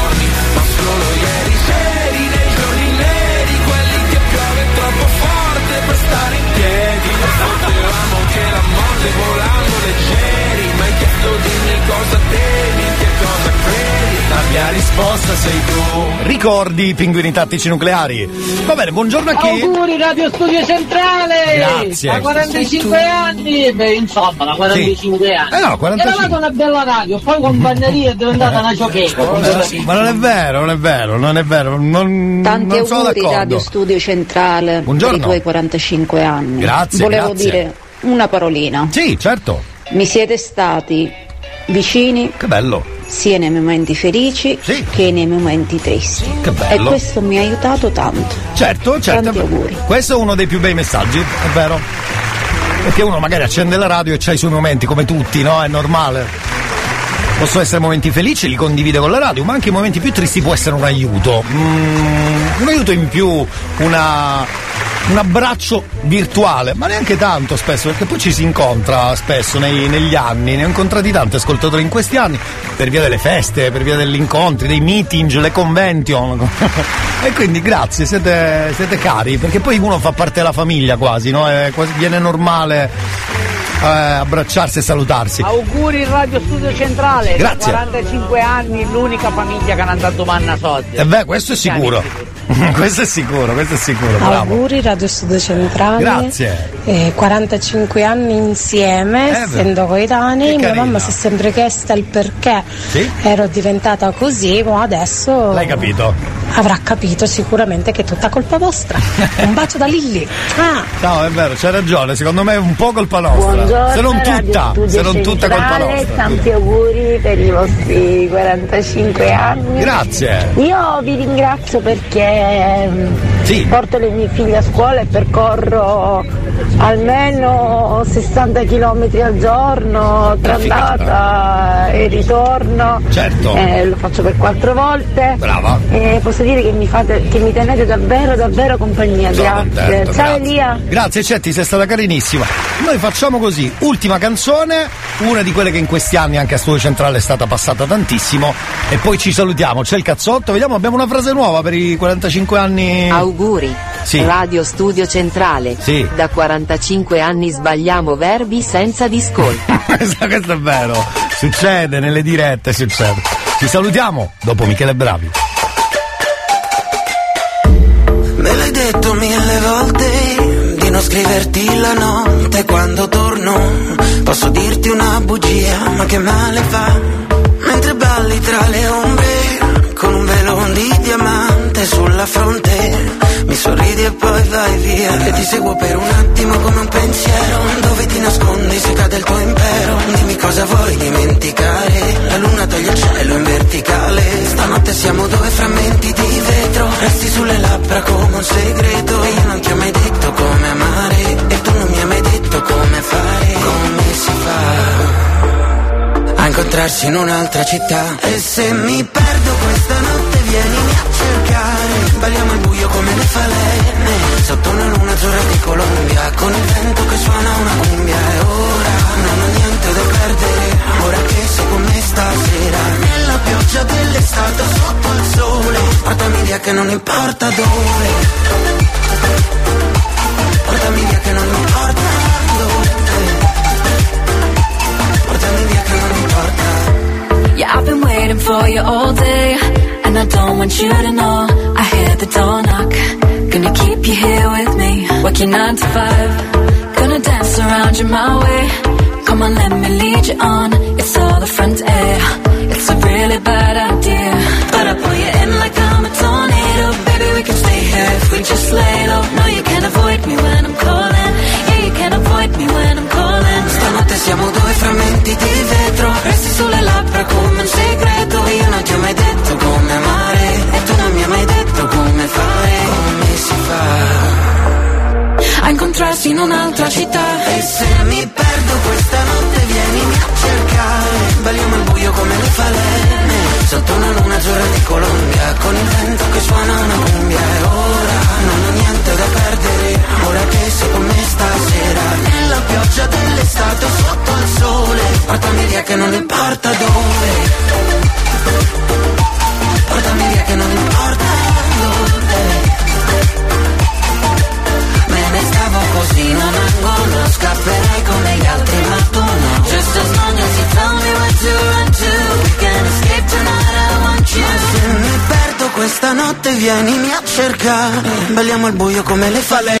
Speaker 31: morte volando leggeri Ma hai chiesto dimmi cosa temi, che cosa credi La mia risposta sei tu
Speaker 1: Ricordi i pinguini tattici nucleari. Va bene, buongiorno a chi?
Speaker 50: Auguri Radio Studio Centrale!
Speaker 1: Grazie.
Speaker 50: Da 45 anni, beh insomma, da 45 anni.
Speaker 1: Eh no, 45.
Speaker 50: Eravate una bella radio, poi con Banneria è diventata una giochetta.
Speaker 1: Ma non è vero, non è vero, non è vero. Non,
Speaker 51: Tanti
Speaker 1: non
Speaker 51: auguri. Radio Studio Centrale
Speaker 1: Buongiorno.
Speaker 51: per i tuoi 45 anni.
Speaker 1: Grazie,
Speaker 51: Volevo
Speaker 1: grazie.
Speaker 51: dire una parolina.
Speaker 1: Sì, certo.
Speaker 51: Mi siete stati vicini
Speaker 1: Che bello.
Speaker 51: sia nei momenti felici che nei momenti tristi.
Speaker 1: Che bello.
Speaker 51: E questo mi ha aiutato tanto.
Speaker 1: Certo, certo.
Speaker 51: Tanti auguri.
Speaker 1: Questo è uno dei più bei messaggi, è vero. Perché uno magari accende la radio e c'ha i suoi momenti, come tutti, no? È normale. Possono essere momenti felici, li condivide con la radio, ma anche i momenti più tristi può essere un aiuto. Mm, un aiuto in più, una, un abbraccio virtuale, ma neanche tanto spesso, perché poi ci si incontra spesso nei- negli anni. Ne ho incontrati tanti ascoltatori in questi anni, per via delle feste, per via degli incontri, dei meeting, le convention. e quindi grazie, siete, siete cari, perché poi uno fa parte della famiglia quasi, no? Quasi, viene normale eh, abbracciarsi e salutarsi.
Speaker 50: Auguri Radio Studio Centrale,
Speaker 1: Grazie.
Speaker 50: da 45 anni l'unica famiglia che non ha dato manna soldi.
Speaker 1: E beh, questo è sicuro. questo è sicuro, questo è sicuro, bravo.
Speaker 52: Auguri Radio Studio Centrale.
Speaker 1: Grazie.
Speaker 52: Eh, 45 anni insieme,
Speaker 1: Eh,
Speaker 52: essendo coetanei. Mia
Speaker 1: carina.
Speaker 52: mamma si è sempre chiesta il perché
Speaker 1: Sì?
Speaker 52: ero diventata così, ma adesso
Speaker 1: L'hai capito?
Speaker 52: Avrà capito sicuramente che è tutta colpa vostra. Un bacio da Lilli. Ah.
Speaker 1: No, è vero, c'hai ragione, secondo me è un po' colpa nostra.
Speaker 27: Buongiorno,
Speaker 1: se non tutta, se non tutta colpa nostra.
Speaker 27: Tanti auguri per i vostri 45 anni.
Speaker 1: Grazie.
Speaker 27: Io vi ringrazio perché ehm, porto le mie figlie a scuola e percorro almeno 60 km al giorno, tra andata e ritorno.
Speaker 1: Certo.
Speaker 27: Eh, lo faccio per quattro volte.
Speaker 1: Brava.
Speaker 27: E posso dire che mi, fate, che mi tenete davvero, davvero compagnia.
Speaker 1: Sono
Speaker 27: Grazie.
Speaker 1: contento,
Speaker 27: Ciao
Speaker 1: grazie.
Speaker 27: Elia.
Speaker 1: Grazie Cetti, sei stata carinissima. Noi facciamo così, ultima canzone, una di quelle che in questi anni anche a Studio Centrale è stata passata tantissimo e poi ci salutiamo. C'è il cazzotto, vediamo, abbiamo una frase nuova per i 45 anni.
Speaker 29: Auguri.
Speaker 1: Sì.
Speaker 29: Radio Studio Centrale.
Speaker 1: Sì.
Speaker 29: Da 45 anni sbagliamo verbi senza discolpa.
Speaker 1: questo, questo è vero. Succede nelle dirette, succede. Ci salutiamo dopo Michele Bravi.
Speaker 53: Detto mille volte di non scriverti la notte quando torno. Posso dirti una bugia, ma che male fa? Mentre balli tra le ombre con un velo di diamante sulla fronte. Mi sorridi e poi vai via. E ti seguo per un attimo come un pensiero. Dove ti nascondi se cade il tuo impero? Dimmi cosa vuoi dimenticare. La luna taglia il cielo in verticale. Stanotte siamo due frammenti di vetro. Resti sulle labbra come un segreto. E io non ti ho mai detto come amare. E tu non mi hai mai detto come fare. Come si fa? Incontrarsi in un'altra città. E se mi perdo questa notte vienimi a cercare. Balliamo al buio come le falene. Sotto una luna azzurra di Colombia. Con il vento che suona una cumbia. E ora non ho niente da perdere. Ora che sei con me stasera. Nella pioggia dell'estate sotto il sole. Portami via che non importa dove. Portami via che non importa dove. Portami via che.
Speaker 24: Yeah, I've been waiting for you all day. And I don't want you to know. I hear the door knock. Gonna keep you here with me. Working nine to five. Gonna dance around you my way. Come on, let me lead you on. It's all the front air. It's a really bad idea. But I pull you in like I'm a tornado. Baby, we can stay here if we just lay low. No, you can't avoid me when incontrarsi in un'altra città.
Speaker 53: E se mi perdo questa notte vienimi a cercare. Balliamo al buio come le falene Sotto una luna azzurra di Colombia Con il vento che suona una cumbia. E ora non ho niente da perdere Ora che sei con me stasera. Nella pioggia dell'estate sotto il sole Portami via che non importa dove. Portami via che non così, non angolo Scapperai come gli altri ma tu no
Speaker 24: Just as long as you tell me where to run to, we can escape tonight. I want you.
Speaker 53: Se mi perdo questa notte vienimi a cercare Balliamo al buio come le falene